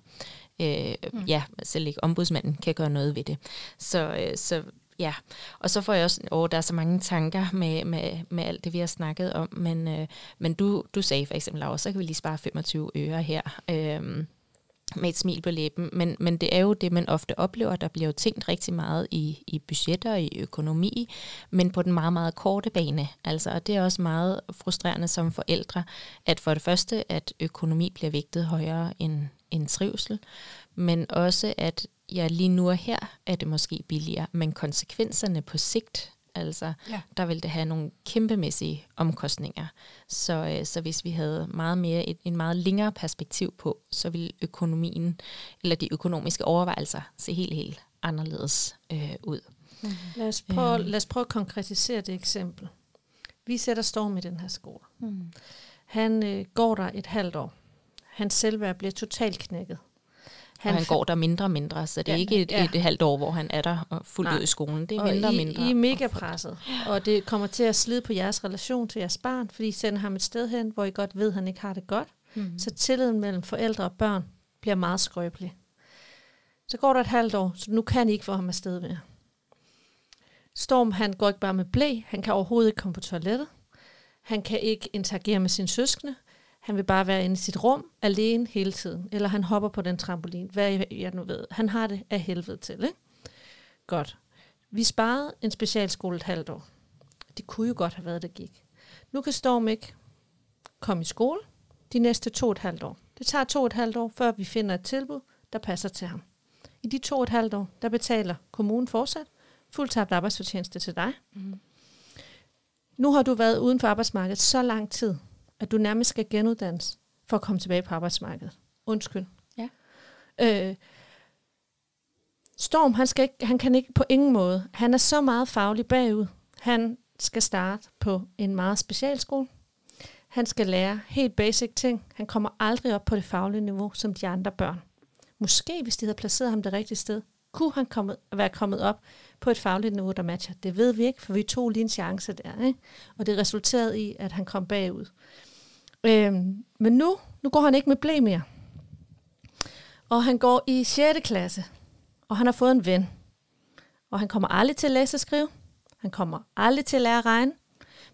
Øh, mm. Ja, selv ikke ombudsmanden kan gøre noget ved det. Så, øh, så ja, og så får jeg også, åh, der er så mange tanker med, med, med alt det, vi har snakket om, men, øh, men du, du sagde for eksempel, Laura, så kan vi lige spare 25 øre her. Øh, med et smil på læben, men, men det er jo det, man ofte oplever. Der bliver jo tænkt rigtig meget i, i budgetter og i økonomi, men på den meget, meget korte bane. Altså, og det er også meget frustrerende som forældre, at for det første, at økonomi bliver vægtet højere end, end trivsel, men også, at ja, lige nu og her er det måske billigere, men konsekvenserne på sigt Altså, Ja. der vil det have nogle kæmpemæssige omkostninger. Så, øh, så hvis vi havde meget mere et, en meget længere perspektiv på, så ville økonomien, eller de økonomiske overvejelser, se helt, helt anderledes øh, ud. Lad os, prøve, Øhm. lad os prøve at konkretisere det eksempel. Vi sætter Storm i den her skole. Han øh, går der et halvt år. Hans selvværd bliver totalt knækket. Han, og han går der mindre og mindre, så det er Ja, ikke et, ja. et, et halvt år, hvor han er der og fuldt Nej. ud i skolen. Det er og mindre og I, mindre. I er mega presset, og det kommer til at slide på jeres relation til jeres barn, fordi I sender ham et sted hen, hvor I godt ved, at han ikke har det godt. Mm. Så tilliden mellem forældre og børn bliver meget skrøbelig. Så går der et halvt år, så nu kan I ikke få ham afsted mere. Storm, han går ikke bare med blæ, han kan overhovedet ikke komme på toilettet. Han kan ikke interagere med sine søskende. Han vil bare være inde i sit rum, alene hele tiden. Eller han hopper på den trampolin, hvad jeg nu ved. Han har det af helvede til, ikke? Godt. Vi sparede en specialskole et halvt år. Det kunne jo godt have været, det gik. Nu kan Storm ikke komme i skole de næste to og et halvt år. Det tager to og et halvt år, før vi finder et tilbud, der passer til ham. I de to og et halvt år, der betaler kommunen fortsat fuldtabt arbejdsfortjeneste til dig. Mm. Nu har du været uden for arbejdsmarkedet så lang tid, at du nærmest skal genuddannes for at komme tilbage på arbejdsmarkedet. Undskyld. Ja. Øh, Storm, han, skal ikke, han kan ikke på ingen måde. Han er så meget faglig bagud. Han skal starte på en meget specialskole. Han skal lære helt basic ting. Han kommer aldrig op på det faglige niveau som de andre børn. Måske, hvis de havde placeret ham det rigtige sted, kunne han kommet, være kommet op på et fagligt niveau, der matcher. Det ved vi ikke, for vi tog lige en chance der. Ikke? Og det resulterede i, at han kom bagud. Øhm, men nu, nu går han ikke med blæ mere. Og han går i 6. klasse, og han har fået en ven. Og han kommer aldrig til at læse og skrive. Han kommer aldrig til at lære at regne.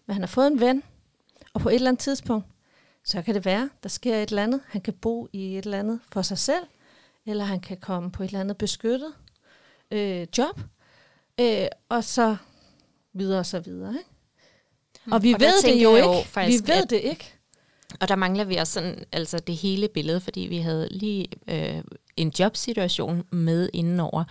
Men han har fået en ven, og på et eller andet tidspunkt, så kan det være, der sker et eller andet. Han kan bo i et eller andet for sig selv, eller han kan komme på et eller andet beskyttet øh, job, øh, og så videre og så videre. Ikke? Og vi Og ved det jo ikke. jo faktisk, vi ved det ikke. Og der mangler vi også sådan, altså det hele billede, fordi vi havde lige øh, en jobsituation med indenover.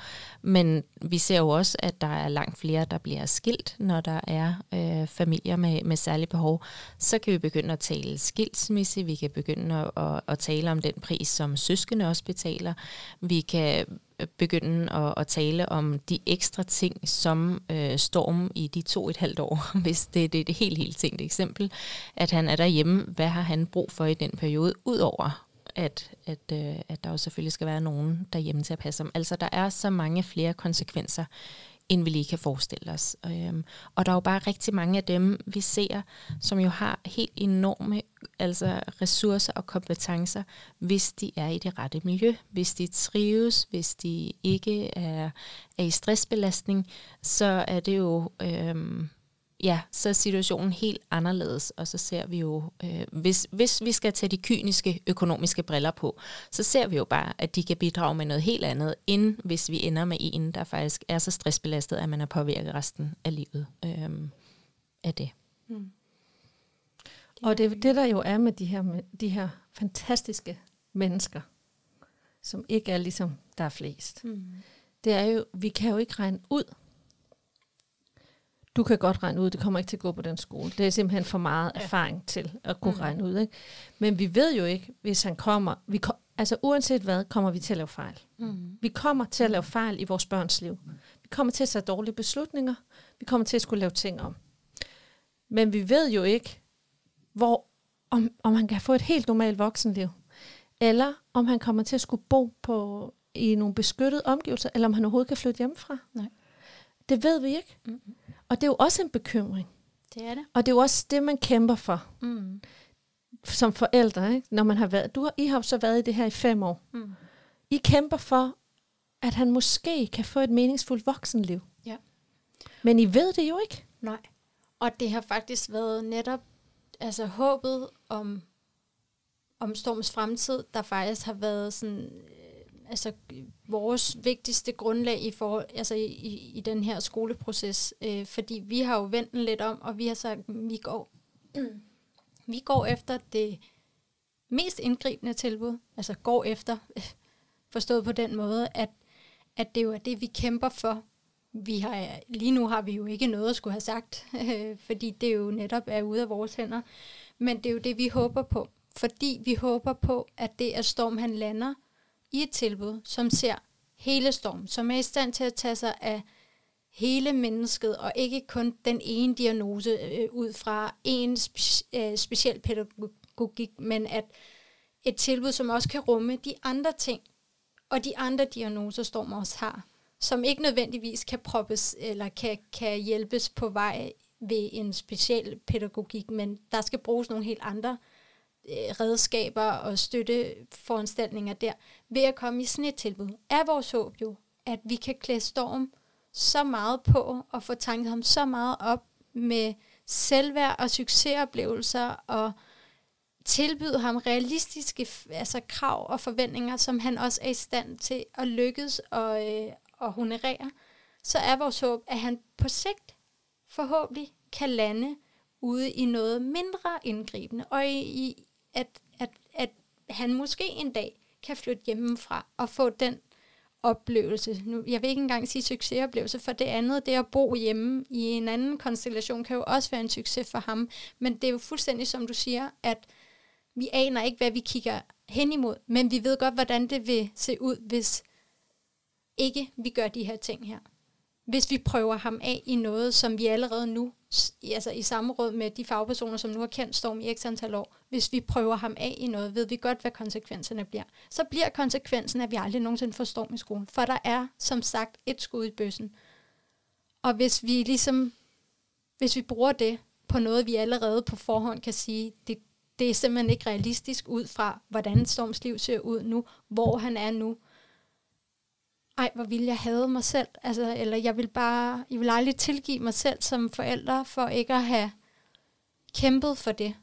Men vi ser jo også, at der er langt flere, der bliver skilt, når der er øh, familier med, med særlige behov. Så kan vi begynde at tale skilsmisse, vi kan begynde at, at, at tale om den pris, som søskende også betaler. Vi kan begynde at, at tale om de ekstra ting, som øh, Storm i de to et halvt år, hvis det, det er det helt, helt tænkte eksempel, at han er derhjemme. Hvad har han brug for i den periode, udover at, at, øh, at der jo selvfølgelig skal være nogen derhjemme til at passe om. Altså, der er så mange flere konsekvenser, end vi lige kan forestille os. Øhm, og der er jo bare rigtig mange af dem, vi ser, som jo har helt enorme altså ressourcer og kompetencer, hvis de er i det rette miljø, hvis de trives, hvis de ikke er, er i stressbelastning, så er det jo... Øhm, ja, så er situationen helt anderledes, og så ser vi jo, øh, hvis, hvis vi skal tage de kyniske økonomiske briller på, så ser vi jo bare, at de kan bidrage med noget helt andet, end hvis vi ender med en, der faktisk er så stressbelastet, at man er påvirket resten af livet øh, af det. Mm. Og det er det, der jo er med de her, med de her fantastiske mennesker, som ikke er ligesom der er flest. Mm. Det er jo, vi kan jo ikke regne ud. Du kan godt regne ud, det kommer ikke til at gå på den skole. Det er simpelthen for meget Ja. erfaring til at kunne Mm. regne ud. Ikke? Men vi ved jo ikke, hvis han kommer, vi, ko- altså uanset hvad, kommer vi til at lave fejl. Mm. Vi kommer til at lave fejl i vores børns liv. Vi kommer til at tage dårlige beslutninger. Vi kommer til at skulle lave ting om. Men vi ved jo ikke, hvor, om, om han kan få et helt normalt voksenliv. Eller om han kommer til at skulle bo på, i nogle beskyttede omgivelser, eller om han overhovedet kan flytte hjemmefra. Nej. Det ved vi ikke. Mm. Og det er jo også en bekymring. Det er det. Og det er jo også det, man kæmper for Mm. som forældre. Ikke? Når man har været, du I har jo så været i det her i fem år. Mm. I kæmper for, at han måske kan få et meningsfuldt voksenliv. Ja. Men I ved det jo ikke. Nej. Og det har faktisk været netop altså håbet om, om Storms fremtid, der faktisk har været sådan, altså vores vigtigste grundlag i, for, altså i, i, i den her skoleproces. Øh, fordi vi har jo vendt den lidt om, og vi har sagt, vi går, vi går efter det mest indgribende tilbud, altså går efter, forstået på den måde, at, at det jo er det, vi kæmper for, vi har, lige nu har vi jo ikke noget at skulle have sagt, øh, fordi det jo netop er ude af vores hænder. Men det er jo det, vi håber på. Fordi vi håber på, at det er Storm, han lander i et tilbud, som ser hele Storm, som er i stand til at tage sig af hele mennesket, og ikke kun den ene diagnose øh, ud fra en spe, øh, speciel pædagogik, men at et tilbud, som også kan rumme de andre ting, og de andre diagnoser, Storm også har, som ikke nødvendigvis kan proppes eller kan, kan hjælpes på vej ved en speciel pædagogik, men der skal bruges nogle helt andre øh, Øh, redskaber og støtteforanstaltninger der. Ved at komme i sådan et tilbud, er vores håb jo, at vi kan klæde Storm så meget på og få tanket ham så meget op med selvværd og succesoplevelser og tilbyde ham realistiske altså krav og forventninger, som han også er i stand til at lykkes og, øh, og honorere, så er vores håb, at han på sigt forhåbentlig kan lande ude i noget mindre indgribende, og i, i at, at, at han måske en dag kan flytte hjemmefra og få den oplevelse. Nu, jeg vil ikke engang sige succesoplevelse, for det andet, det at bo hjemme i en anden konstellation, kan jo også være en succes for ham. Men det er jo fuldstændig som du siger, at vi aner ikke, hvad vi kigger hen imod, men vi ved godt, hvordan det vil se ud, hvis ikke vi gør de her ting her. Hvis vi prøver ham af i noget, som vi allerede nu, altså i samråd med de fagpersoner, som nu har kendt Storm i x antal år, hvis vi prøver ham af i noget, ved vi godt, hvad konsekvenserne bliver. Så bliver konsekvensen, at vi aldrig nogensinde får Storm i skolen. For der er, som sagt, et skud i bøssen. Og hvis vi ligesom, hvis vi bruger det på noget, vi allerede på forhånd kan sige, det, det er simpelthen ikke realistisk ud fra, hvordan Storms liv ser ud nu, hvor han er nu, ej, hvor ville jeg have mig selv, altså, eller jeg vil bare, jeg vil aldrig tilgive mig selv som forælder, for ikke at have kæmpet for det.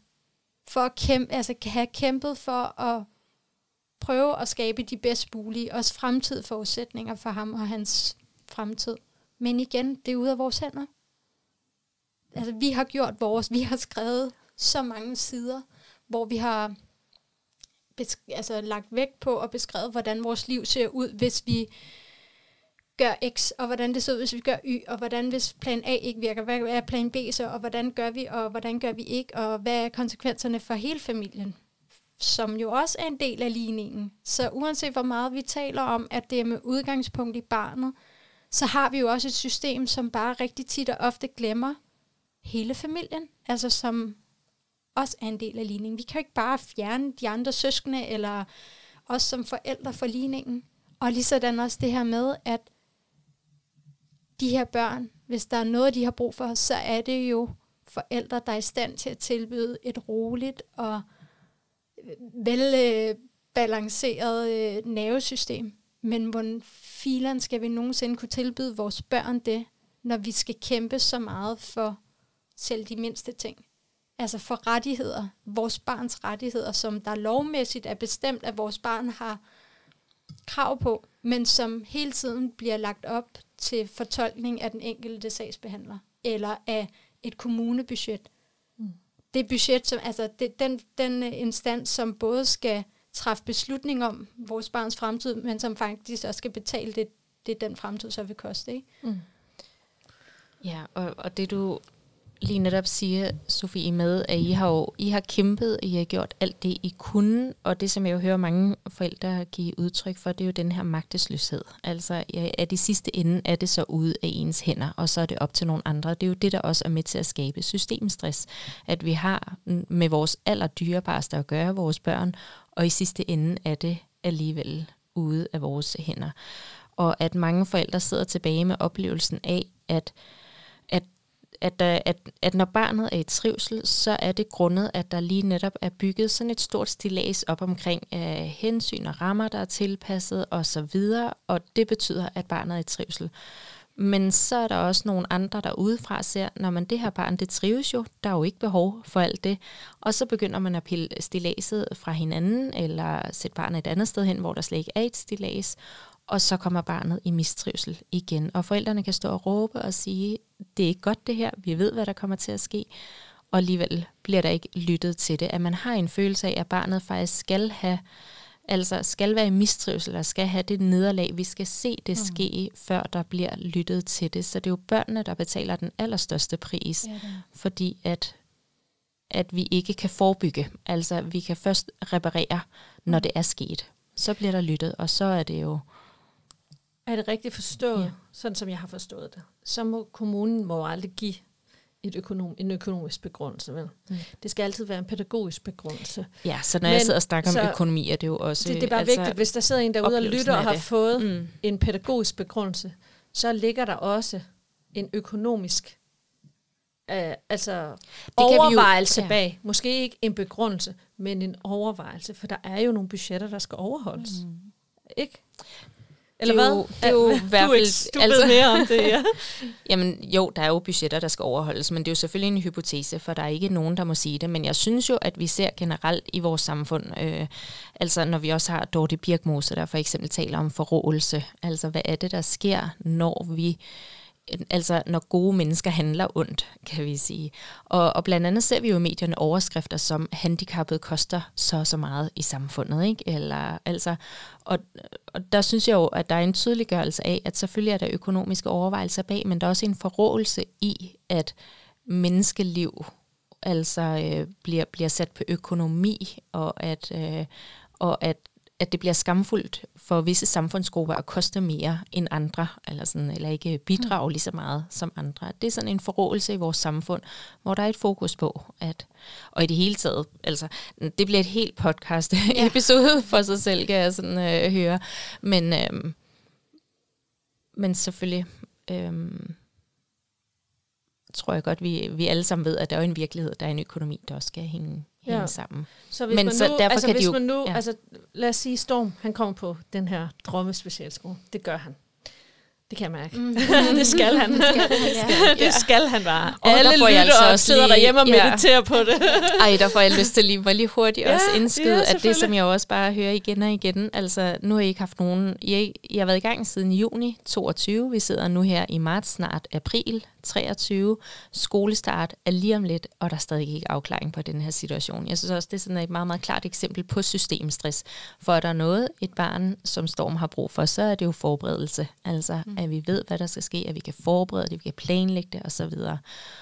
For at kæmpe, altså have kæmpet for at prøve at skabe de bedst mulige, også fremtid forudsætninger for ham og hans fremtid. Men igen, det er ude af vores hænder. Altså, vi har gjort vores, vi har skrevet så mange sider, hvor vi har altså, lagt vægt på og beskrevet, hvordan vores liv ser ud, hvis vi gør X, og hvordan det ser ud, hvis vi gør Y, og hvordan hvis plan A ikke virker, hvad er plan B så, og hvordan gør vi, og hvordan gør vi ikke, og hvad er konsekvenserne for hele familien, som jo også er en del af ligningen. Så uanset hvor meget vi taler om, at det er med udgangspunkt i barnet, så har vi jo også et system, som bare rigtig tit og ofte glemmer hele familien, altså som også er en del af ligningen. Vi kan jo ikke bare fjerne de andre søskende, eller os som forældre for ligningen. Og lige sådan også det her med, at de her børn, hvis der er noget, de har brug for, så er det jo forældre, der er i stand til at tilbyde et roligt og øh, velbalanceret øh, nervesystem. Men hvordan filen skal vi nogensinde kunne tilbyde vores børn det, når vi skal kæmpe så meget for selv de mindste ting? Altså for rettigheder, vores barns rettigheder, som der lovmæssigt er bestemt, at vores barn har krav på, men som hele tiden bliver lagt op til fortolkning af den enkelte sagsbehandler, eller af et kommunebudget. Mm. Det budget, som, altså det, den, den instans, som både skal træffe beslutning om vores barns fremtid, men som faktisk også skal betale det, det den fremtid så vil koste. Ikke? Mm. Ja, og, og det du lige netop siger, Sofie, med, at I har jo I har kæmpet, I har gjort alt det, I kunne, og det, som jeg jo hører mange forældre give udtryk for, det er jo den her magtesløshed. Altså, ja, at i sidste ende er det så ude af ens hænder, og så er det op til nogle andre. Det er jo det, der også er med til at skabe systemstress, at vi har med vores allerdyrebarste at gøre, vores børn, og i sidste ende er det alligevel ude af vores hænder. Og at mange forældre sidder tilbage med oplevelsen af, at at, øh, at, at når barnet er i trivsel, så er det grundet, at der lige netop er bygget sådan et stort stilas op omkring uh, hensyn og rammer, der er tilpasset osv., og det betyder, at barnet er i trivsel. Men så er der også nogle andre, der udefra ser, når man det her barn, det trives jo, der er jo ikke behov for alt det. Og så begynder man at pille stilaset fra hinanden, eller sætte barnet et andet sted hen, hvor der slet ikke er et stilas og så kommer barnet i mistrivsel igen. Og forældrene kan stå og råbe og sige, det er ikke godt det her, vi ved, hvad der kommer til at ske, og alligevel bliver der ikke lyttet til det. At man har en følelse af, at barnet faktisk skal have altså skal være i mistrivsel, eller skal have det nederlag. Vi skal se det mm. ske, før der bliver lyttet til det. Så det er jo børnene, der betaler den allerstørste pris, ja, fordi at, at vi ikke kan forebygge. Altså vi kan først reparere, når mm. det er sket. Så bliver der lyttet, og så er det jo... Er det rigtigt forstået, ja. sådan som jeg har forstået det? Så må kommunen må aldrig give et økonom, en økonomisk begrundelse. Vel? Mm. Det skal altid være en pædagogisk begrundelse. Ja, så når Men, jeg sidder og snakker om økonomi, er det jo også... Det, det er bare altså, vigtigt, hvis der sidder en derude og lytter og har det. fået mm. en pædagogisk begrundelse, så ligger der også en økonomisk øh, altså det overvejelse jo, ja. bag. Måske ikke en begrundelse, men en overvejelse, for der er jo nogle budgetter, der skal overholdes. Mm. Ikke? Eller det er jo, hvad? Det er jo i hvert fald... Du, altså, ved mere om det, ja. jamen jo, der er jo budgetter, der skal overholdes, men det er jo selvfølgelig en hypotese, for der er ikke nogen, der må sige det. Men jeg synes jo, at vi ser generelt i vores samfund, øh, altså når vi også har Dorte Birkmose, der for eksempel taler om forrådelse, altså hvad er det, der sker, når vi altså når gode mennesker handler ondt, kan vi sige. Og, og blandt andet ser vi jo i medierne overskrifter som handicappet koster så så meget i samfundet, ikke? Eller, altså, og, og der synes jeg jo, at der er en tydeliggørelse af, at selvfølgelig er der økonomiske overvejelser bag, men der er også en forrådelse i, at menneskeliv altså øh, bliver, bliver sat på økonomi, og at, øh, og at at det bliver skamfuldt for visse samfundsgrupper at koste mere end andre, eller, sådan, eller ikke bidrage lige så meget som andre. Det er sådan en forrådelse i vores samfund, hvor der er et fokus på, at, og i det hele taget, altså, det bliver et helt podcast-episode ja. for sig selv, kan jeg sådan øh, høre. Men, øh, men selvfølgelig, øh, tror jeg godt, vi, vi alle sammen ved, at der er en virkelighed, der er en økonomi, der også skal hænge hænge ja. sammen. Så hvis Men man så nu, derfor altså kan hvis de jo, man nu, ja. altså lad os sige Storm, han kommer på den her drømmespecialskole. Det gør han. Det kan jeg mærke. Mm. det skal han. det skal han, ja. det skal han bare. Og Alle der får jeg altså også sidder lige, derhjemme og mediterer ja. på det. Ej, der får jeg lyst til lige, var lige hurtigt ja, også indskyde, ja, at det, som jeg også bare hører igen og igen, altså nu har I ikke haft nogen, I, I har været i gang siden juni 22, vi sidder nu her i marts, snart april 23. Skolestart er lige om lidt, og der er stadig ikke afklaring på den her situation. Jeg synes også, det er sådan et meget, meget klart eksempel på systemstress. For er der noget, et barn som Storm har brug for, så er det jo forberedelse. Altså, mm. at vi ved, hvad der skal ske, at vi kan forberede det, vi kan planlægge det osv.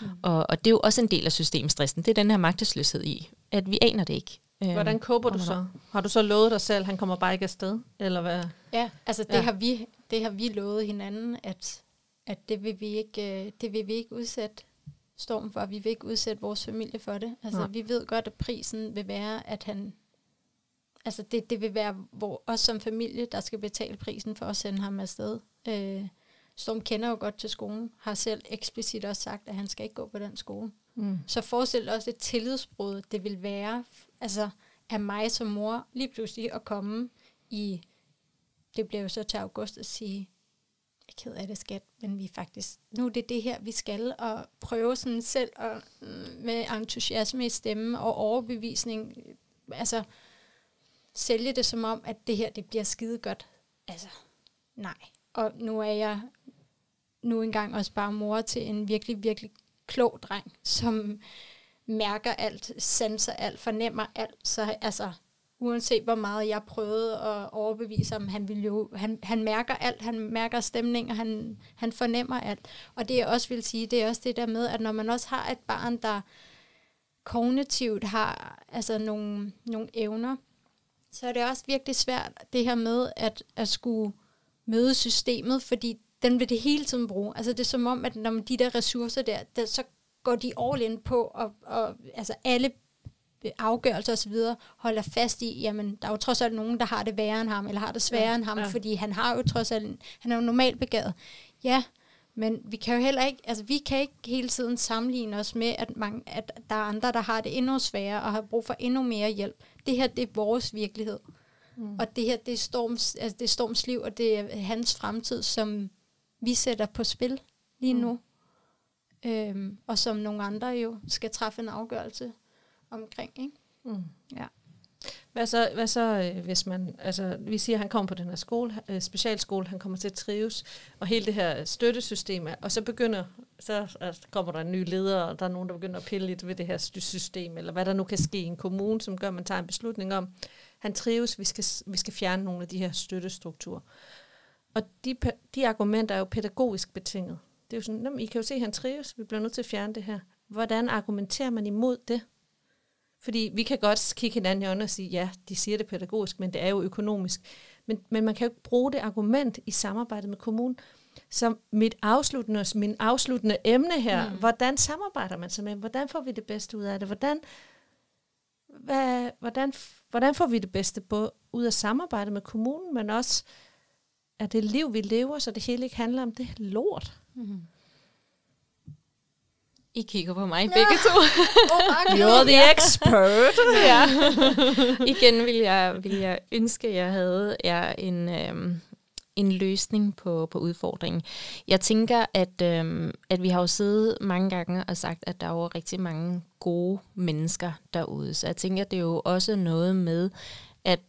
Mm. Og, og det er jo også en del af systemstressen. Det er den her magtesløshed i, at vi aner det ikke. Hvordan kåber du så? Har du så lovet dig selv, han kommer bare ikke afsted? Eller hvad? Ja, altså det, ja. Har vi, det har vi lovet hinanden, at at det vil vi ikke, øh, det vil vi ikke udsætte Storm for. Vi vil ikke udsætte vores familie for det. Altså, ja. vi ved godt, at prisen vil være, at han... Altså, det, det vil være hvor, os som familie, der skal betale prisen for at sende ham afsted. Øh, Storm kender jo godt til skolen, har selv eksplicit også sagt, at han skal ikke gå på den skole. Mm. Så forestil også et tillidsbrud, det vil være, altså af mig som mor, lige pludselig at komme i, det bliver jo så til august at sige, jeg er ked af det, skat, men vi faktisk, nu er det det her, vi skal, og prøve sådan selv og, mm, med entusiasme i stemme og overbevisning, altså sælge det som om, at det her, det bliver skide godt. Altså, nej. Og nu er jeg nu engang også bare mor til en virkelig, virkelig klog dreng, som mærker alt, sanser alt, fornemmer alt. Så altså, uanset hvor meget jeg prøvede at overbevise ham, han, vil jo, han, han mærker alt, han mærker stemning, og han, han fornemmer alt. Og det jeg også vil sige, det er også det der med, at når man også har et barn, der kognitivt har altså nogle, nogle evner, så er det også virkelig svært det her med at, at skulle møde systemet, fordi den vil det hele tiden bruge. Altså det er som om, at når de der ressourcer der, der så går de all in på, og, og altså alle afgørelser osv., holder fast i, jamen, der er jo trods alt nogen, der har det værre end ham, eller har det sværere ja, end ham, ja. fordi han har jo trods alt, han er jo normalt begavet. Ja, men vi kan jo heller ikke, altså vi kan ikke hele tiden sammenligne os med, at, mange, at der er andre, der har det endnu sværere, og har brug for endnu mere hjælp. Det her, det er vores virkelighed. Mm. Og det her, det er, Storms, altså det er Storms liv, og det er hans fremtid, som vi sætter på spil lige mm. nu. Øhm, og som nogle andre jo skal træffe en afgørelse omkring. Ikke? Mm. Ja. Hvad så, hvad så øh, hvis man, altså vi siger, at han kommer på den her skole, øh, specialskole, han kommer til at trives, og hele det her støttesystem, og så begynder, så altså, kommer der en ny leder, og der er nogen, der begynder at pille lidt ved det her system, eller hvad der nu kan ske i en kommune, som gør, at man tager en beslutning om, han trives, vi skal, vi skal fjerne nogle af de her støttestrukturer. Og de, de argumenter er jo pædagogisk betinget. Det er jo sådan, I kan jo se, at han trives, vi bliver nødt til at fjerne det her. Hvordan argumenterer man imod det? Fordi vi kan godt kigge hinanden i øjnene og sige, ja, de siger det pædagogisk, men det er jo økonomisk. Men, men man kan jo ikke bruge det argument i samarbejde med kommunen. Så mit afsluttende, min afsluttende emne her, mm. hvordan samarbejder man så med Hvordan får vi det bedste ud af det? Hvordan, hvad, hvordan, hvordan får vi det bedste både ud af samarbejde med kommunen, men også af det liv, vi lever, så det hele ikke handler om det lort? Mm. I kigger på mig begge to. You're the expert. ja. Igen vil jeg, vil jeg ønske, at jeg havde ja, en, øhm, en løsning på, på udfordringen. Jeg tænker, at, øhm, at vi har jo siddet mange gange og sagt, at der er jo rigtig mange gode mennesker derude. Så jeg tænker, at det er jo også noget med, at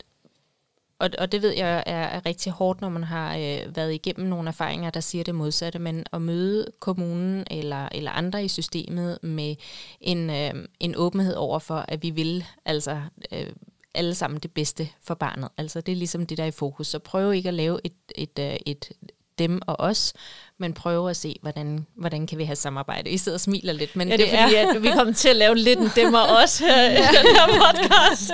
og, og det ved jeg er, er rigtig hårdt, når man har øh, været igennem nogle erfaringer, der siger det modsatte, men at møde kommunen eller, eller andre i systemet med en, øh, en åbenhed over for, at vi vil altså øh, alle sammen det bedste for barnet. Altså det er ligesom det, der er i fokus. Så prøv ikke at lave et, et, et, et dem og os, men prøve at se, hvordan, hvordan kan vi have samarbejde. I sidder og smiler lidt, men ja, det, det er fordi, at vi kommer til at lave lidt en dem og os her i den her podcast.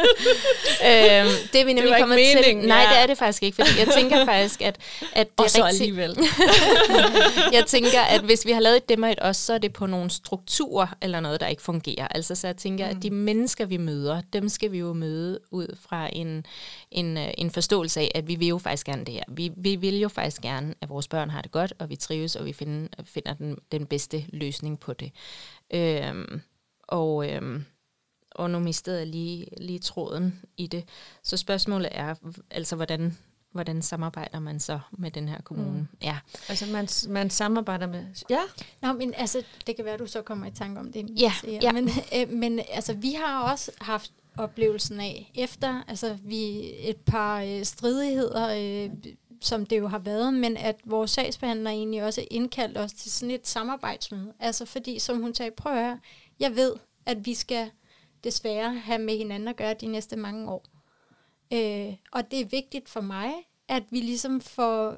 øhm, det er vi nemlig kommet til. Nej, ja. det er det faktisk ikke, fordi jeg tænker faktisk, at, at det og er så rigtig... alligevel. jeg tænker, at hvis vi har lavet et dem og et os, så er det på nogle strukturer eller noget, der ikke fungerer. Altså, så jeg tænker, mm. at de mennesker, vi møder, dem skal vi jo møde ud fra en, en, øh, en forståelse af, at vi vil jo faktisk gerne det her. Vi, vi vil jo faktisk gerne, at vores børn har det godt, og vi trives, og vi finder, finder den, den bedste løsning på det. Øhm, og, øhm, og nu mistede jeg lige, lige tråden i det. Så spørgsmålet er, altså hvordan, hvordan samarbejder man så med den her kommune? Mm. Ja. Altså man, man samarbejder med... Ja? Nå, men altså, det kan være, du så kommer i tanke om det. Ja. ja. Men, øh, men altså, vi har også haft oplevelsen af, efter altså, vi et par øh, stridigheder, øh, som det jo har været, men at vores sagsbehandler egentlig også indkaldt os til sådan et samarbejdsmøde. Altså fordi, som hun sagde, prøv at høre, jeg ved, at vi skal desværre have med hinanden at gøre de næste mange år. Øh, og det er vigtigt for mig, at vi ligesom får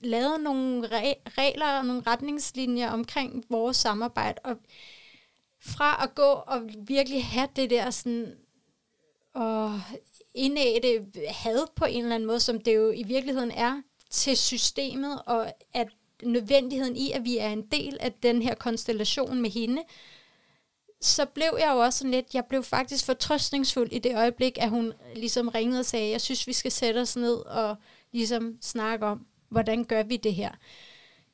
lavet nogle regler og nogle retningslinjer omkring vores samarbejde, og fra at gå og virkelig have det der sådan, og indætte had på en eller anden måde, som det jo i virkeligheden er til systemet, og at nødvendigheden i, at vi er en del af den her konstellation med hende, så blev jeg jo også sådan lidt, jeg blev faktisk fortrøstningsfuld i det øjeblik, at hun ligesom ringede og sagde, jeg synes, vi skal sætte os ned og ligesom snakke om, hvordan gør vi det her.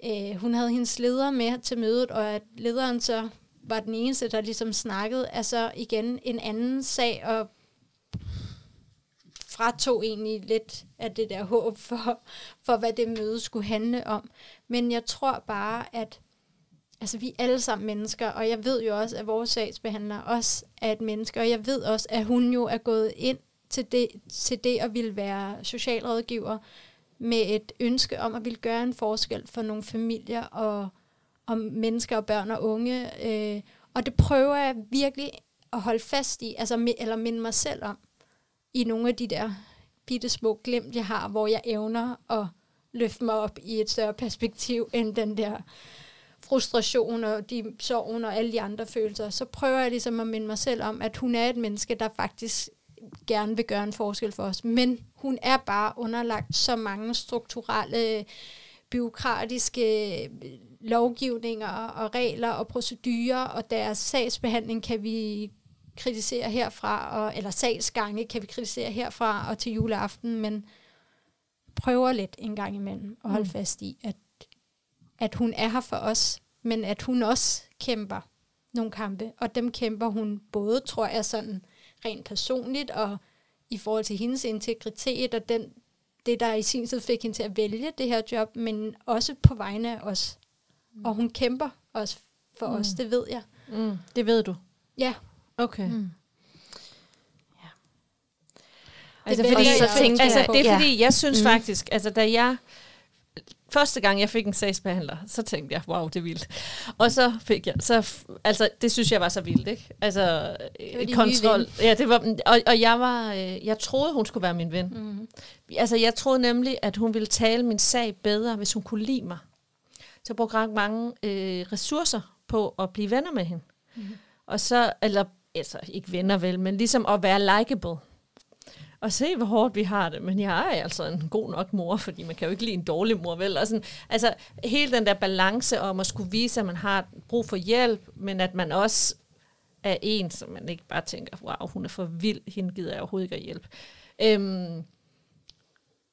Øh, hun havde hendes leder med til mødet, og at lederen så var den eneste, der ligesom snakkede, altså igen en anden sag, og fratog egentlig lidt af det der håb for, for, hvad det møde skulle handle om. Men jeg tror bare, at altså, vi er alle sammen mennesker, og jeg ved jo også, at vores sagsbehandler også er et menneske, og jeg ved også, at hun jo er gået ind til det, til det at ville være socialrådgiver med et ønske om at ville gøre en forskel for nogle familier og, og mennesker og børn og unge. Øh, og det prøver jeg virkelig at holde fast i, altså, eller minde mig selv om i nogle af de der bitte små glimt, jeg har, hvor jeg evner at løfte mig op i et større perspektiv end den der frustration og de sorgen og alle de andre følelser, så prøver jeg ligesom at minde mig selv om, at hun er et menneske, der faktisk gerne vil gøre en forskel for os. Men hun er bare underlagt så mange strukturelle, byråkratiske lovgivninger og regler og procedurer, og deres sagsbehandling kan vi kritisere herfra, og, eller sagsgange kan vi kritisere herfra og til juleaften, men prøver lidt en gang imellem at holde mm. fast i, at, at hun er her for os, men at hun også kæmper nogle kampe, og dem kæmper hun både, tror jeg, sådan rent personligt, og i forhold til hendes integritet, og den, det, der i sin tid fik hende til at vælge det her job, men også på vegne af os. Mm. Og hun kæmper også for mm. os, det ved jeg. Mm. Det ved du? Ja, Okay. Mm. Ja. Altså, det fordi, så tænker altså, det er ja. fordi, jeg synes mm. faktisk, altså da jeg første gang jeg fik en sagsbehandler, så tænkte jeg, wow, det er vildt. Og så fik jeg, så, altså det synes jeg var så vildt, ikke? Altså din kontrol. Ja, det var, og, og jeg var, øh, jeg troede, hun skulle være min ven. Mm. Altså jeg troede nemlig, at hun ville tale min sag bedre, hvis hun kunne lide mig. Så jeg brugte ret mange øh, ressourcer på at blive venner med hende. Mm. Og så, eller altså ikke venner vel, men ligesom at være likable. Og se, hvor hårdt vi har det. Men jeg er altså en god nok mor, fordi man kan jo ikke lide en dårlig mor, vel? Og sådan, altså, hele den der balance om at skulle vise, at man har brug for hjælp, men at man også er en, som man ikke bare tænker, wow, hun er for vild, hende gider jeg overhovedet ikke at hjælpe. Øhm,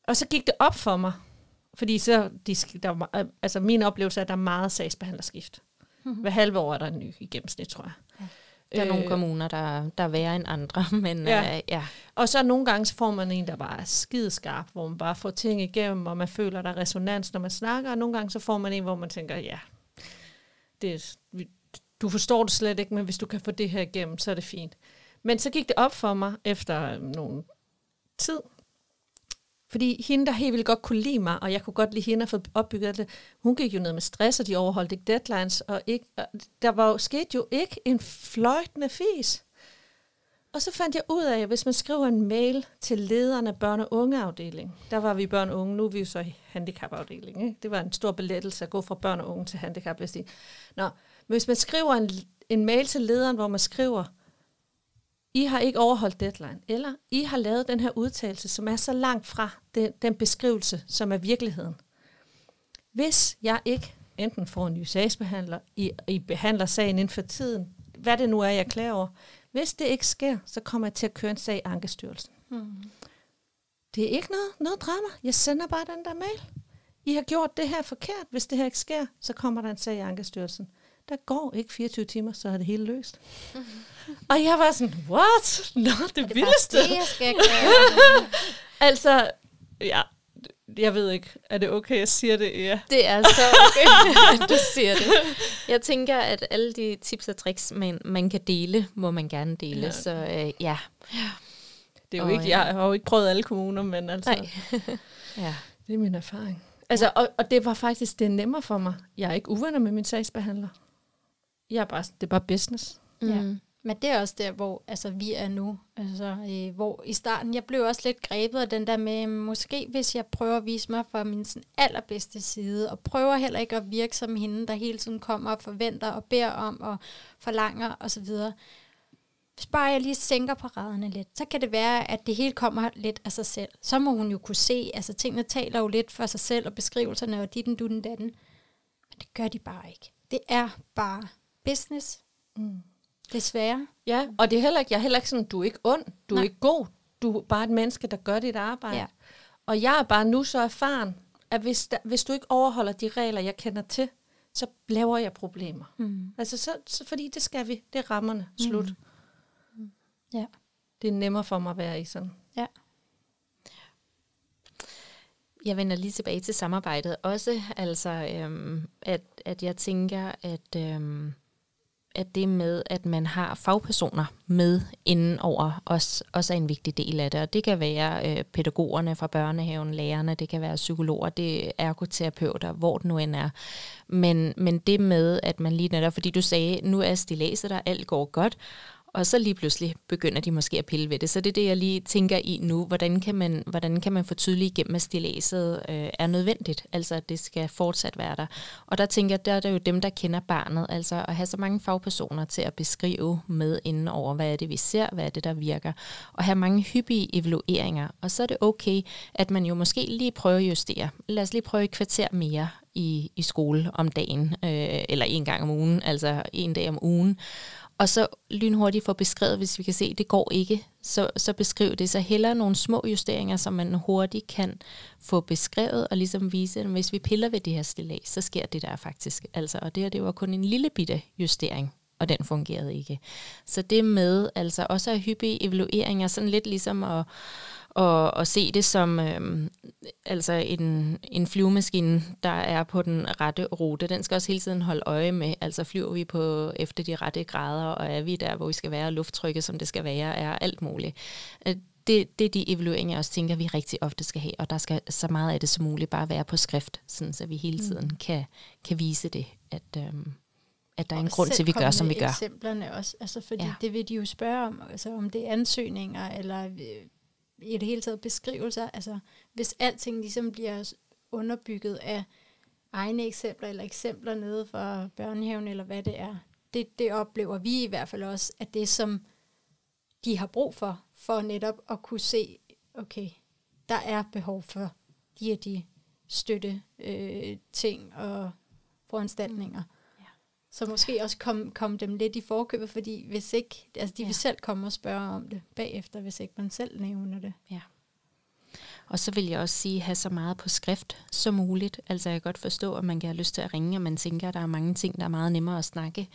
og så gik det op for mig, fordi så, de, der altså min oplevelse er, at der er meget sagsbehandlerskift. Mm-hmm. Hver halve år er der en ny i gennemsnit, tror jeg. Ja. Der er øh, nogle kommuner, der, der er værre end andre, men Ja. øh, ja. Og så nogle gange så får man en, der bare er skideskarp, hvor man bare får ting igennem, og man føler, der er resonans, når man snakker, og nogle gange så får man en, hvor man tænker, ja, det du forstår det slet ikke, men hvis du kan få det her igennem, så er det fint. Men så gik det op for mig efter øh, nogle tid, fordi hende, der helt vildt godt kunne lide mig, og jeg kunne godt lide hende og få opbygget det, hun gik jo ned med stress, og de overholdt ikke deadlines, og, ikke, og der var jo, skete jo ikke en fløjtende fis. Og så fandt jeg ud af, at hvis man skriver en mail til lederen af børne- og ungeafdeling, der var vi børn og unge, nu er vi jo så i handicapafdelingen. Ikke? Det var en stor belettelse at gå fra børn og unge til handicap. Hvis de... Nå, men hvis man skriver en, en mail til lederen, hvor man skriver, i har ikke overholdt deadline, eller I har lavet den her udtalelse, som er så langt fra den, den beskrivelse, som er virkeligheden. Hvis jeg ikke enten får en ny sagsbehandler, I, I behandler sagen inden for tiden, hvad det nu er, jeg klager over, hvis det ikke sker, så kommer jeg til at køre en sag i Ankestyrelsen. Mm. Det er ikke noget, noget drama. Jeg sender bare den der mail. I har gjort det her forkert. Hvis det her ikke sker, så kommer der en sag i Ankestyrelsen. Der går ikke 24 timer, så er det hele løst. Og jeg var sådan, what? Nå, det, Er det vildeste. det, jeg skal gøre? Altså, ja, jeg ved ikke, er det okay, jeg siger det? Ja. Det er så okay, at du siger det. Jeg tænker, at alle de tips og tricks, man, man kan dele, må man gerne dele. Ja. Så øh, ja. Det er jo Åh, ikke, jeg har jo ikke prøvet alle kommuner, men altså, Nej. ja. det er min erfaring. Altså, og, og det var faktisk, det er nemmere for mig. Jeg er ikke uvenner med min sagsbehandler. Jeg er bare, det er bare business. Ja. Mm. Men det er også der, hvor altså, vi er nu. Altså, øh, hvor i starten, jeg blev også lidt grebet af den der med, måske hvis jeg prøver at vise mig fra min sådan, allerbedste side, og prøver heller ikke at virke som hende, der hele tiden kommer og forventer og beder om og forlanger osv. Hvis bare jeg lige sænker paraderne lidt, så kan det være, at det hele kommer lidt af sig selv. Så må hun jo kunne se, altså tingene taler jo lidt for sig selv, og beskrivelserne og ditten, dutten, datten. Men det gør de bare ikke. Det er bare business. Mm. Desværre. Ja, og det er heller ikke, jeg er heller ikke sådan, du er ikke ond, du er Nej. ikke god, du er bare et menneske, der gør dit arbejde. Ja. Og jeg er bare nu så erfaren, at hvis, der, hvis du ikke overholder de regler, jeg kender til, så laver jeg problemer. Mm. Altså, så, så, fordi det skal vi. Det er rammerne. Slut. Mm. Ja. Det er nemmere for mig at være i sådan. Ja. Jeg vender lige tilbage til samarbejdet også, altså øhm, at, at jeg tænker, at, øhm, at det med, at man har fagpersoner med inden over os, også er en vigtig del af det. Og det kan være øh, pædagogerne fra børnehaven, lærerne, det kan være psykologer, det er ergoterapeuter, hvor det nu end er. Men, men det med, at man lige netop, fordi du sagde, nu er stilæset der, alt går godt, og så lige pludselig begynder de måske at pille ved det. Så det er det, jeg lige tænker i nu. Hvordan kan man, hvordan kan man få tydeligt igennem, at stilæset øh, er nødvendigt? Altså, at det skal fortsat være der. Og der tænker jeg, der er det jo dem, der kender barnet. Altså at have så mange fagpersoner til at beskrive med inden over, hvad er det, vi ser, hvad er det, der virker. Og have mange hyppige evalueringer. Og så er det okay, at man jo måske lige prøver at justere. Lad os lige prøve et kvarter mere i, i skole om dagen, øh, eller en gang om ugen, altså en dag om ugen. Og så lynhurtigt få beskrevet, hvis vi kan se, at det går ikke, så, så beskriv det. Så heller nogle små justeringer, som man hurtigt kan få beskrevet, og ligesom vise, at hvis vi piller ved det her stilag, så sker det der faktisk. Altså, og det her, det var kun en lille bitte justering, og den fungerede ikke. Så det med altså også at hyppige evalueringer, sådan lidt ligesom at, og, og se det som øhm, altså en, en flyvemaskine, der er på den rette rute. Den skal også hele tiden holde øje med, altså flyver vi på efter de rette grader, og er vi der, hvor vi skal være, lufttrykket, som det skal være, er alt muligt. Øh, det, det er de evalueringer, jeg også tænker, vi rigtig ofte skal have, og der skal så meget af det som muligt bare være på skrift, sådan så vi hele mm. tiden mm. kan, kan vise det, at, øhm, at der er en grund til, at vi gør, som vi gør. eksemplerne også, altså fordi ja. det vil de jo spørge om, altså om det er ansøgninger, eller øh, i det hele taget beskrivelser, altså hvis alting ligesom bliver underbygget af egne eksempler, eller eksempler nede fra børnehaven, eller hvad det er, det, det oplever vi i hvert fald også, at det som de har brug for, for netop at kunne se, okay, der er behov for de og de støtte øh, ting og foranstaltninger. Så måske også komme kom dem lidt i forkøbet, fordi hvis ikke, altså de ja. vil selv komme og spørge om det bagefter, hvis ikke man selv nævner det. Ja. Og så vil jeg også sige, have så meget på skrift som muligt. Altså jeg kan godt forstå, at man kan have lyst til at ringe, og man tænker, at der er mange ting, der er meget nemmere at snakke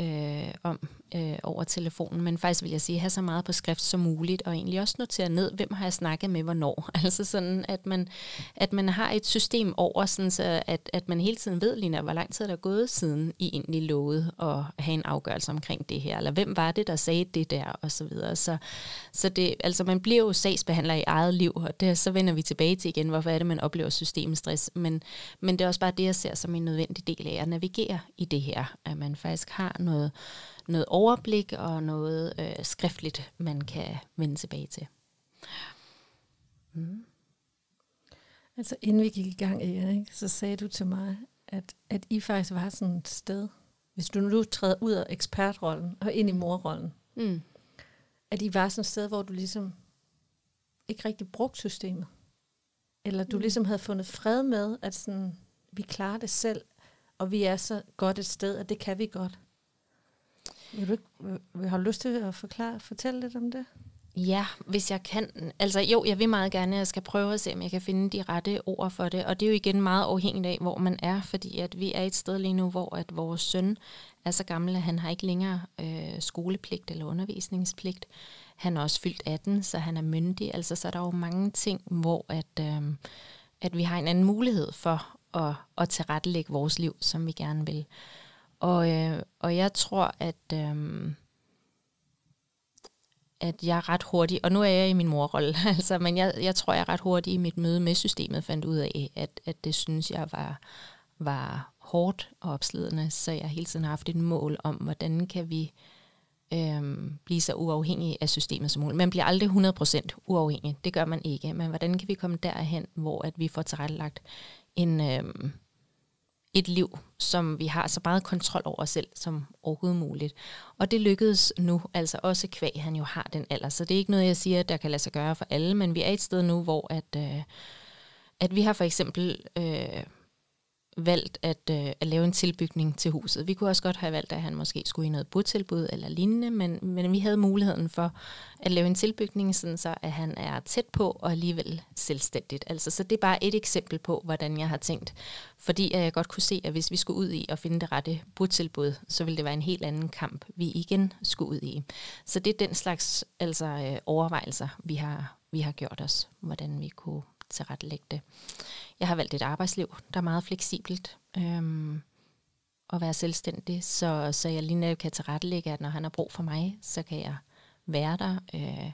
øh, om øh, over telefonen, men faktisk vil jeg sige, have så meget på skrift som muligt, og egentlig også notere ned, hvem har jeg snakket med hvornår. Altså sådan, at man, at man har et system over, sådan så at, at man hele tiden ved, Lina, hvor lang tid der er gået siden I egentlig lovede at have en afgørelse omkring det her, eller hvem var det, der sagde det der, og så videre. Så, så det, altså man bliver jo sagsbehandler i eget liv, og det, så vender vi tilbage til igen, hvorfor er det, man oplever systemstress, men, men det er også bare det, jeg ser som en nødvendig del af at navigere i det her, at man faktisk har noget, noget overblik og noget øh, skriftligt, man kan vende tilbage til. Mm. Altså inden vi gik i gang, Erik, så sagde du til mig, at, at I faktisk var sådan et sted, hvis du nu træder ud af ekspertrollen og ind i morrollen, mm. at I var sådan et sted, hvor du ligesom ikke rigtig brugte systemet. Eller du mm. ligesom havde fundet fred med, at sådan, vi klarer det selv, og vi er så godt et sted, at det kan vi godt. Vil du ikke, øh, har du lyst til at forklare, fortælle lidt om det? Ja, hvis jeg kan. Altså jo, jeg vil meget gerne, at jeg skal prøve at se, om jeg kan finde de rette ord for det. Og det er jo igen meget afhængigt af, hvor man er, fordi at vi er et sted lige nu, hvor at vores søn er så gammel, at han har ikke længere øh, skolepligt eller undervisningspligt. Han er også fyldt 18, så han er myndig. Altså så er der jo mange ting, hvor at, øh, at vi har en anden mulighed for at, at tilrettelægge vores liv, som vi gerne vil. Og, øh, og jeg tror, at, øh, at jeg er ret hurtig, og nu er jeg i min morrolle, altså, men jeg, jeg tror, jeg er ret hurtig i mit møde med systemet, fandt ud af, at, at det synes jeg var, var hårdt og opslidende, så jeg hele tiden har haft et mål om, hvordan kan vi øhm, blive så uafhængige af systemet som muligt. Man bliver aldrig 100% uafhængig, det gør man ikke, men hvordan kan vi komme derhen, hvor at vi får tilrettelagt en, øhm, et liv, som vi har så meget kontrol over os selv som overhovedet muligt. Og det lykkedes nu, altså også kvæg, han jo har den alder. Så det er ikke noget, jeg siger, der kan lade sig gøre for alle, men vi er et sted nu, hvor at, øh, at vi har for eksempel øh, valgt at, øh, at lave en tilbygning til huset. Vi kunne også godt have valgt, at han måske skulle i noget botilbud eller lignende, men, men vi havde muligheden for at lave en tilbygning, sådan så at han er tæt på og alligevel selvstændigt. Altså, så det er bare et eksempel på, hvordan jeg har tænkt. Fordi jeg godt kunne se, at hvis vi skulle ud i at finde det rette botilbud, så ville det være en helt anden kamp, vi igen skulle ud i. Så det er den slags altså, øh, overvejelser, vi har, vi har gjort os, hvordan vi kunne tilrettelægge det. Jeg har valgt et arbejdsliv, der er meget fleksibelt. Øhm, at være selvstændig, så, så jeg lige netop kan tilrettelægge, at når han har brug for mig, så kan jeg være der. Øh,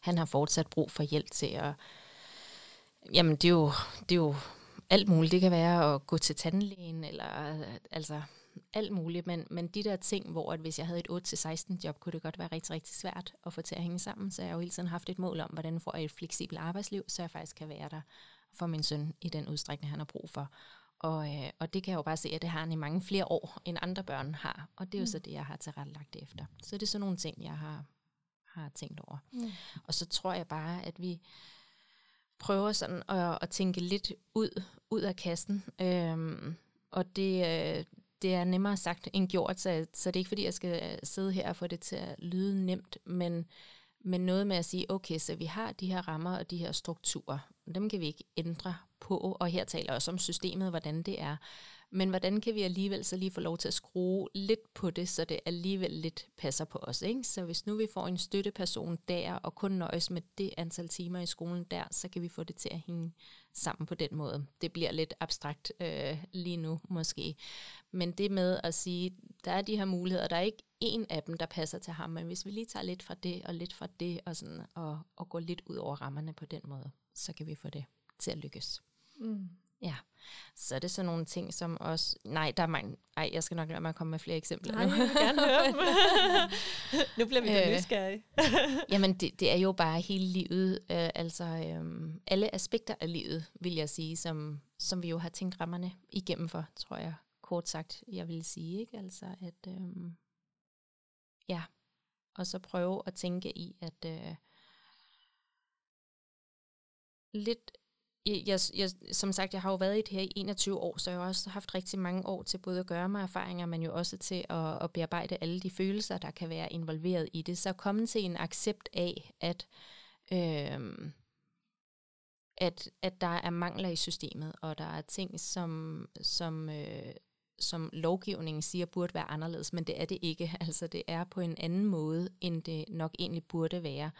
han har fortsat brug for hjælp til at... Jamen, det er jo, det er jo alt muligt. Det kan være at gå til tandlægen, eller altså alt muligt, men, men de der ting, hvor at hvis jeg havde et 8-16 job, kunne det godt være rigtig, rigtig svært at få til at hænge sammen, så jeg har jo hele tiden haft et mål om, hvordan får jeg et fleksibelt arbejdsliv, så jeg faktisk kan være der for min søn i den udstrækning, han har brug for. Og, øh, og det kan jeg jo bare se, at det har han i mange flere år, end andre børn har. Og det er jo mm. så det, jeg har tilrettelagt efter. Så det er sådan nogle ting, jeg har, har tænkt over. Mm. Og så tror jeg bare, at vi prøver sådan at, at tænke lidt ud, ud af kassen. Øhm, og det, øh, det er nemmere sagt end gjort, så, så det er ikke fordi, jeg skal sidde her og få det til at lyde nemt, men, men noget med at sige, okay, så vi har de her rammer og de her strukturer, dem kan vi ikke ændre på, og her taler jeg også om systemet, hvordan det er. Men hvordan kan vi alligevel så lige få lov til at skrue lidt på det, så det alligevel lidt passer på os? Ikke? Så hvis nu vi får en støtteperson der, og kun nøjes med det antal timer i skolen der, så kan vi få det til at hænge sammen på den måde. Det bliver lidt abstrakt øh, lige nu måske. Men det med at sige, der er de her muligheder, der er ikke en af dem, der passer til ham, men hvis vi lige tager lidt fra det og lidt fra det, og, sådan, og, og går lidt ud over rammerne på den måde, så kan vi få det til at lykkes. Mm. Ja, så er det sådan nogle ting, som også... Nej, der er mange... Ej, jeg skal nok lade mig at komme med flere eksempler Nej, jeg vil gerne høre dem. nu bliver vi øh, nysgerrige. jamen, det, det er jo bare hele livet, øh, altså øh, alle aspekter af livet, vil jeg sige, som, som vi jo har tænkt rammerne igennem for, tror jeg, kort sagt, jeg vil sige, ikke? Altså, at... Øh, ja, og så prøve at tænke i, at... Øh, lidt jeg, jeg, som sagt, jeg har jo været i det her i 21 år, så jeg har også haft rigtig mange år til både at gøre mig erfaringer, men jo også til at, at bearbejde alle de følelser, der kan være involveret i det. Så komme til en accept af, at, øh, at, at der er mangler i systemet, og der er ting, som, som, øh, som lovgivningen siger burde være anderledes, men det er det ikke. Altså det er på en anden måde, end det nok egentlig burde være.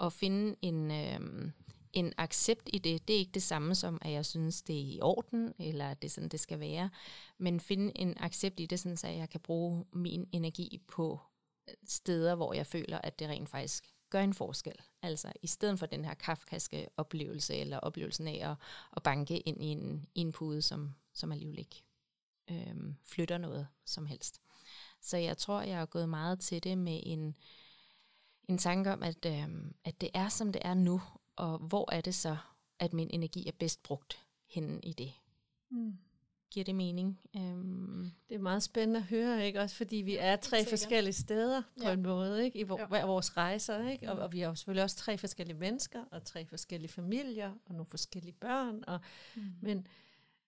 At finde en... Øh, en accept i det, det er ikke det samme som, at jeg synes, det er i orden, eller at det er sådan, det skal være. Men finde en accept i det, sådan, så jeg kan bruge min energi på øh, steder, hvor jeg føler, at det rent faktisk gør en forskel. Altså i stedet for den her kafkaske oplevelse, eller oplevelsen af at, at banke ind i en, i en pude, som, som alligevel ikke øhm, flytter noget som helst. Så jeg tror, jeg har gået meget til det med en, en tanke om, at, øhm, at det er, som det er nu, og hvor er det så, at min energi er bedst brugt henne i det? Mm. Giver det mening? Um... Det er meget spændende at høre, ikke? Også fordi vi er tre forskellige steder på ja. en måde, ikke? I hver ja. vores rejser, ikke? Og, og vi er jo selvfølgelig også tre forskellige mennesker, og tre forskellige familier, og nogle forskellige børn. Og, mm. Men,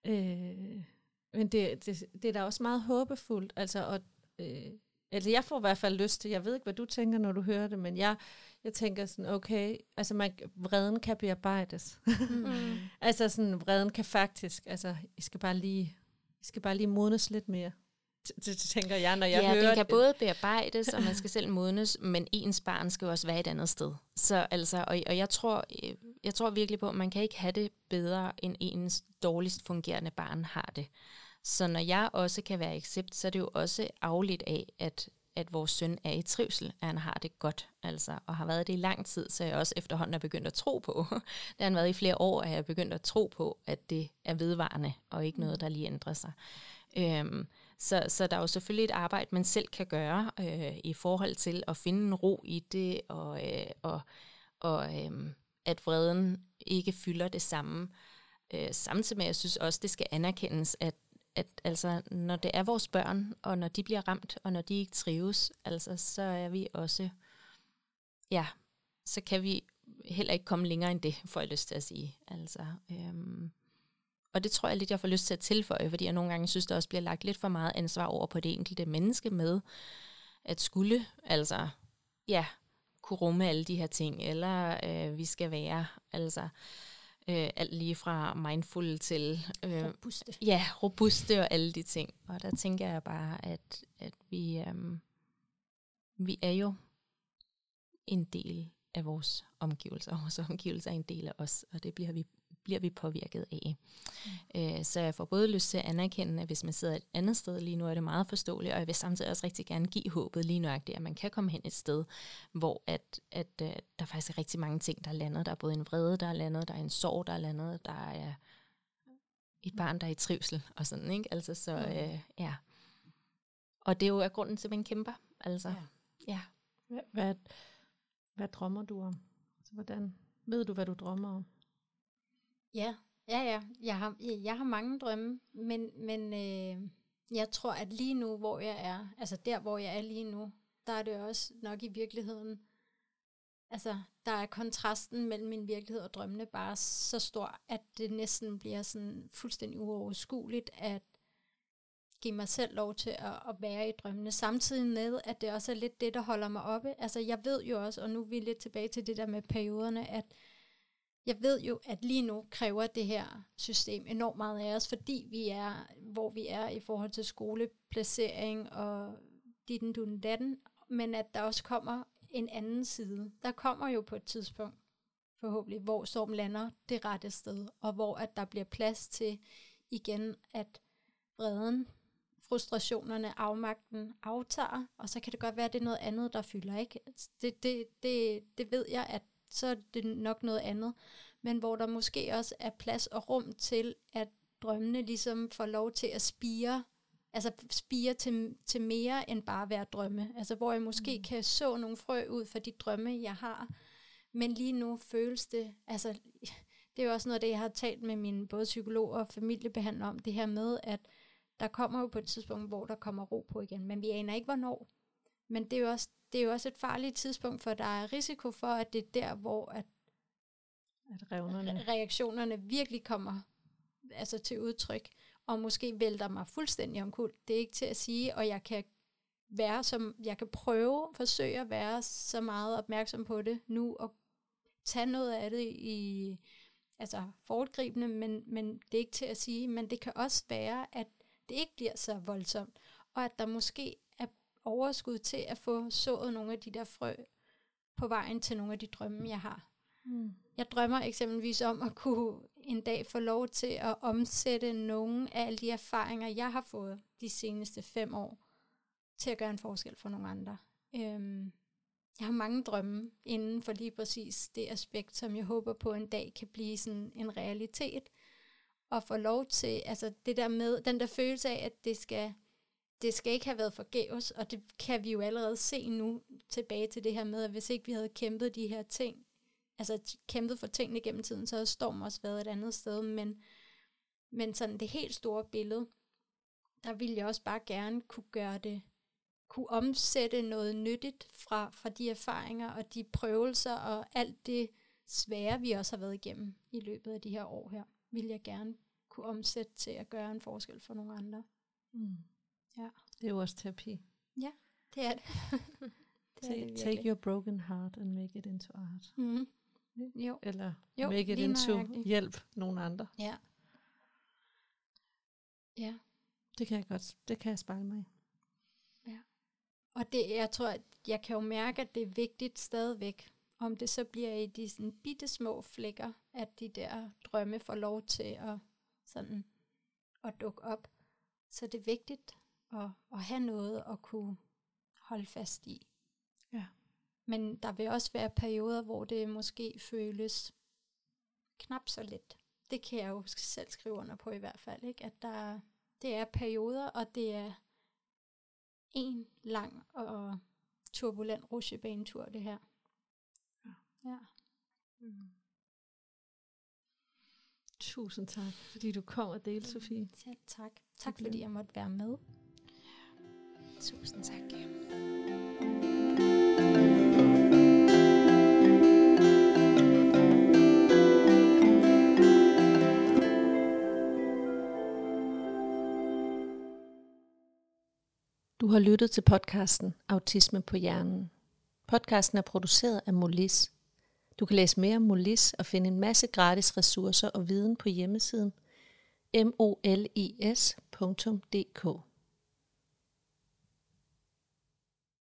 øh, men det, det, det er da også meget håbefuldt, altså, og, øh, altså jeg får i hvert fald lyst til, jeg ved ikke, hvad du tænker, når du hører det, men jeg, jeg tænker sådan, okay, altså man, vreden kan bearbejdes. Mm. altså sådan, vreden kan faktisk, altså I skal bare lige, I skal bare lige modnes lidt mere. Det, det tænker jeg, når jeg ja, hører... Ja, den kan både bearbejdes, og man skal selv modnes, men ens barn skal også være et andet sted. Så altså, og, og jeg, tror, jeg tror virkelig på, at man kan ikke have det bedre, end ens dårligst fungerende barn har det. Så når jeg også kan være accept, så er det jo også afledt af, at at vores søn er i trivsel, at han har det godt, altså, og har været det i lang tid, så jeg også efterhånden er begyndt at tro på. det har han været i flere år, at jeg er begyndt at tro på, at det er vedvarende, og ikke noget, der lige ændrer sig. Øhm, så, så der er jo selvfølgelig et arbejde, man selv kan gøre øh, i forhold til at finde en ro i det, og, øh, og, og øh, at vreden ikke fylder det samme. Øh, samtidig med, at jeg synes også, det skal anerkendes, at at altså, når det er vores børn, og når de bliver ramt, og når de ikke trives, altså, så er vi også, ja, så kan vi heller ikke komme længere end det, får jeg lyst til at sige. Altså, øhm, og det tror jeg lidt, jeg får lyst til at tilføje, fordi jeg nogle gange synes, der også bliver lagt lidt for meget ansvar over på det enkelte menneske med, at skulle, altså, ja, kunne rumme alle de her ting, eller øh, vi skal være, altså, Øh, alt lige fra mindful til... Øh, robuste. Ja, robuste og alle de ting. Og der tænker jeg bare, at, at vi, øh, vi er jo en del af vores omgivelser. Vores omgivelser er en del af os, og det bliver vi bliver vi påvirket af. Mm. Øh, så jeg får både lyst til at anerkende, at hvis man sidder et andet sted lige nu, er det meget forståeligt, og jeg vil samtidig også rigtig gerne give håbet lige nøjagtigt, at man kan komme hen et sted, hvor at, at, øh, der faktisk er rigtig mange ting, der er landet. Der er både en vrede, der er landet, der er en sorg, der er landet, der er et barn, der er i trivsel og sådan, ikke? Altså, så mm. øh, ja. Og det er jo er grunden til, at man kæmper. Altså, ja. ja. Hvad, hvad, hvad drømmer du om? Altså, hvordan ved du, hvad du drømmer om? Ja, ja, ja. Jeg har, jeg har mange drømme, men, men øh, jeg tror, at lige nu, hvor jeg er, altså der, hvor jeg er lige nu, der er det også nok i virkeligheden, altså der er kontrasten mellem min virkelighed og drømmene bare så stor, at det næsten bliver sådan fuldstændig uoverskueligt at give mig selv lov til at, at være i drømmene, samtidig med, at det også er lidt det, der holder mig oppe. Altså jeg ved jo også, og nu er vi lidt tilbage til det der med perioderne, at jeg ved jo, at lige nu kræver det her system enormt meget af os, fordi vi er, hvor vi er i forhold til skoleplacering og ditten, dun, datten, men at der også kommer en anden side. Der kommer jo på et tidspunkt, forhåbentlig, hvor Storm lander det rette sted, og hvor at der bliver plads til igen, at vreden, frustrationerne, afmagten aftager, og så kan det godt være, at det er noget andet, der fylder. Ikke? Altså, det, det, det, det ved jeg, at så er det nok noget andet, men hvor der måske også er plads og rum til, at drømmene ligesom får lov til at spire, altså spire til, til mere end bare at være drømme. Altså hvor jeg måske mm. kan så nogle frø ud for de drømme, jeg har, men lige nu føles det, altså det er jo også noget af det, jeg har talt med mine både psykologer og familiebehandler om, det her med, at der kommer jo på et tidspunkt, hvor der kommer ro på igen, men vi aner ikke, hvornår. Men det er jo også, det er jo også et farligt tidspunkt, for der er risiko for, at det er der, hvor at, at revnerne. reaktionerne virkelig kommer altså til udtryk, og måske vælter mig fuldstændig omkuld. Det er ikke til at sige, og jeg kan være som, jeg kan prøve, forsøge at være så meget opmærksom på det nu, og tage noget af det i, altså fortgribende, men, men det er ikke til at sige, men det kan også være, at det ikke bliver så voldsomt, og at der måske overskud til at få sået nogle af de der frø på vejen til nogle af de drømme, jeg har. Mm. Jeg drømmer eksempelvis om at kunne en dag få lov til at omsætte nogle af alle de erfaringer, jeg har fået de seneste fem år, til at gøre en forskel for nogle andre. Øhm, jeg har mange drømme inden for lige præcis det aspekt, som jeg håber på en dag kan blive sådan en realitet. Og få lov til, altså det der med, den der følelse af, at det skal, det skal ikke have været forgæves, og det kan vi jo allerede se nu tilbage til det her med, at hvis ikke vi havde kæmpet de her ting, altså kæmpet for tingene gennem tiden, så havde Storm også været et andet sted, men, men sådan det helt store billede, der ville jeg også bare gerne kunne gøre det kunne omsætte noget nyttigt fra, fra de erfaringer og de prøvelser og alt det svære, vi også har været igennem i løbet af de her år her, vil jeg gerne kunne omsætte til at gøre en forskel for nogle andre. Mm. Ja. Det er jo også terapi. Ja, det er det. det take, er det take your broken heart and make it into art. Mm. Jo. Eller jo, make it into nøjagtigt. hjælp nogle andre. Ja. Ja. Det kan jeg godt, det kan jeg spejle mig i. Og det, jeg tror, at jeg kan jo mærke, at det er vigtigt stadigvæk, om det så bliver i de sådan bitte små flækker, at de der drømme får lov til at, sådan, at dukke op. Så det er vigtigt at, at have noget at kunne holde fast i. Ja. Men der vil også være perioder, hvor det måske føles knap så let. Det kan jeg jo selv skrive under på i hvert fald, ikke? at der, det er perioder, og det er en lang og turbulent rusjebanetur, det her. Ja. ja. Mm. Tusind tak, fordi du kom og delte, Sofie. Selv tak. Tak, fordi jeg måtte være med. Tusind tak. Du har lyttet til podcasten Autisme på hjernen. Podcasten er produceret af Molis. Du kan læse mere om Molis og finde en masse gratis ressourcer og viden på hjemmesiden molis.dk.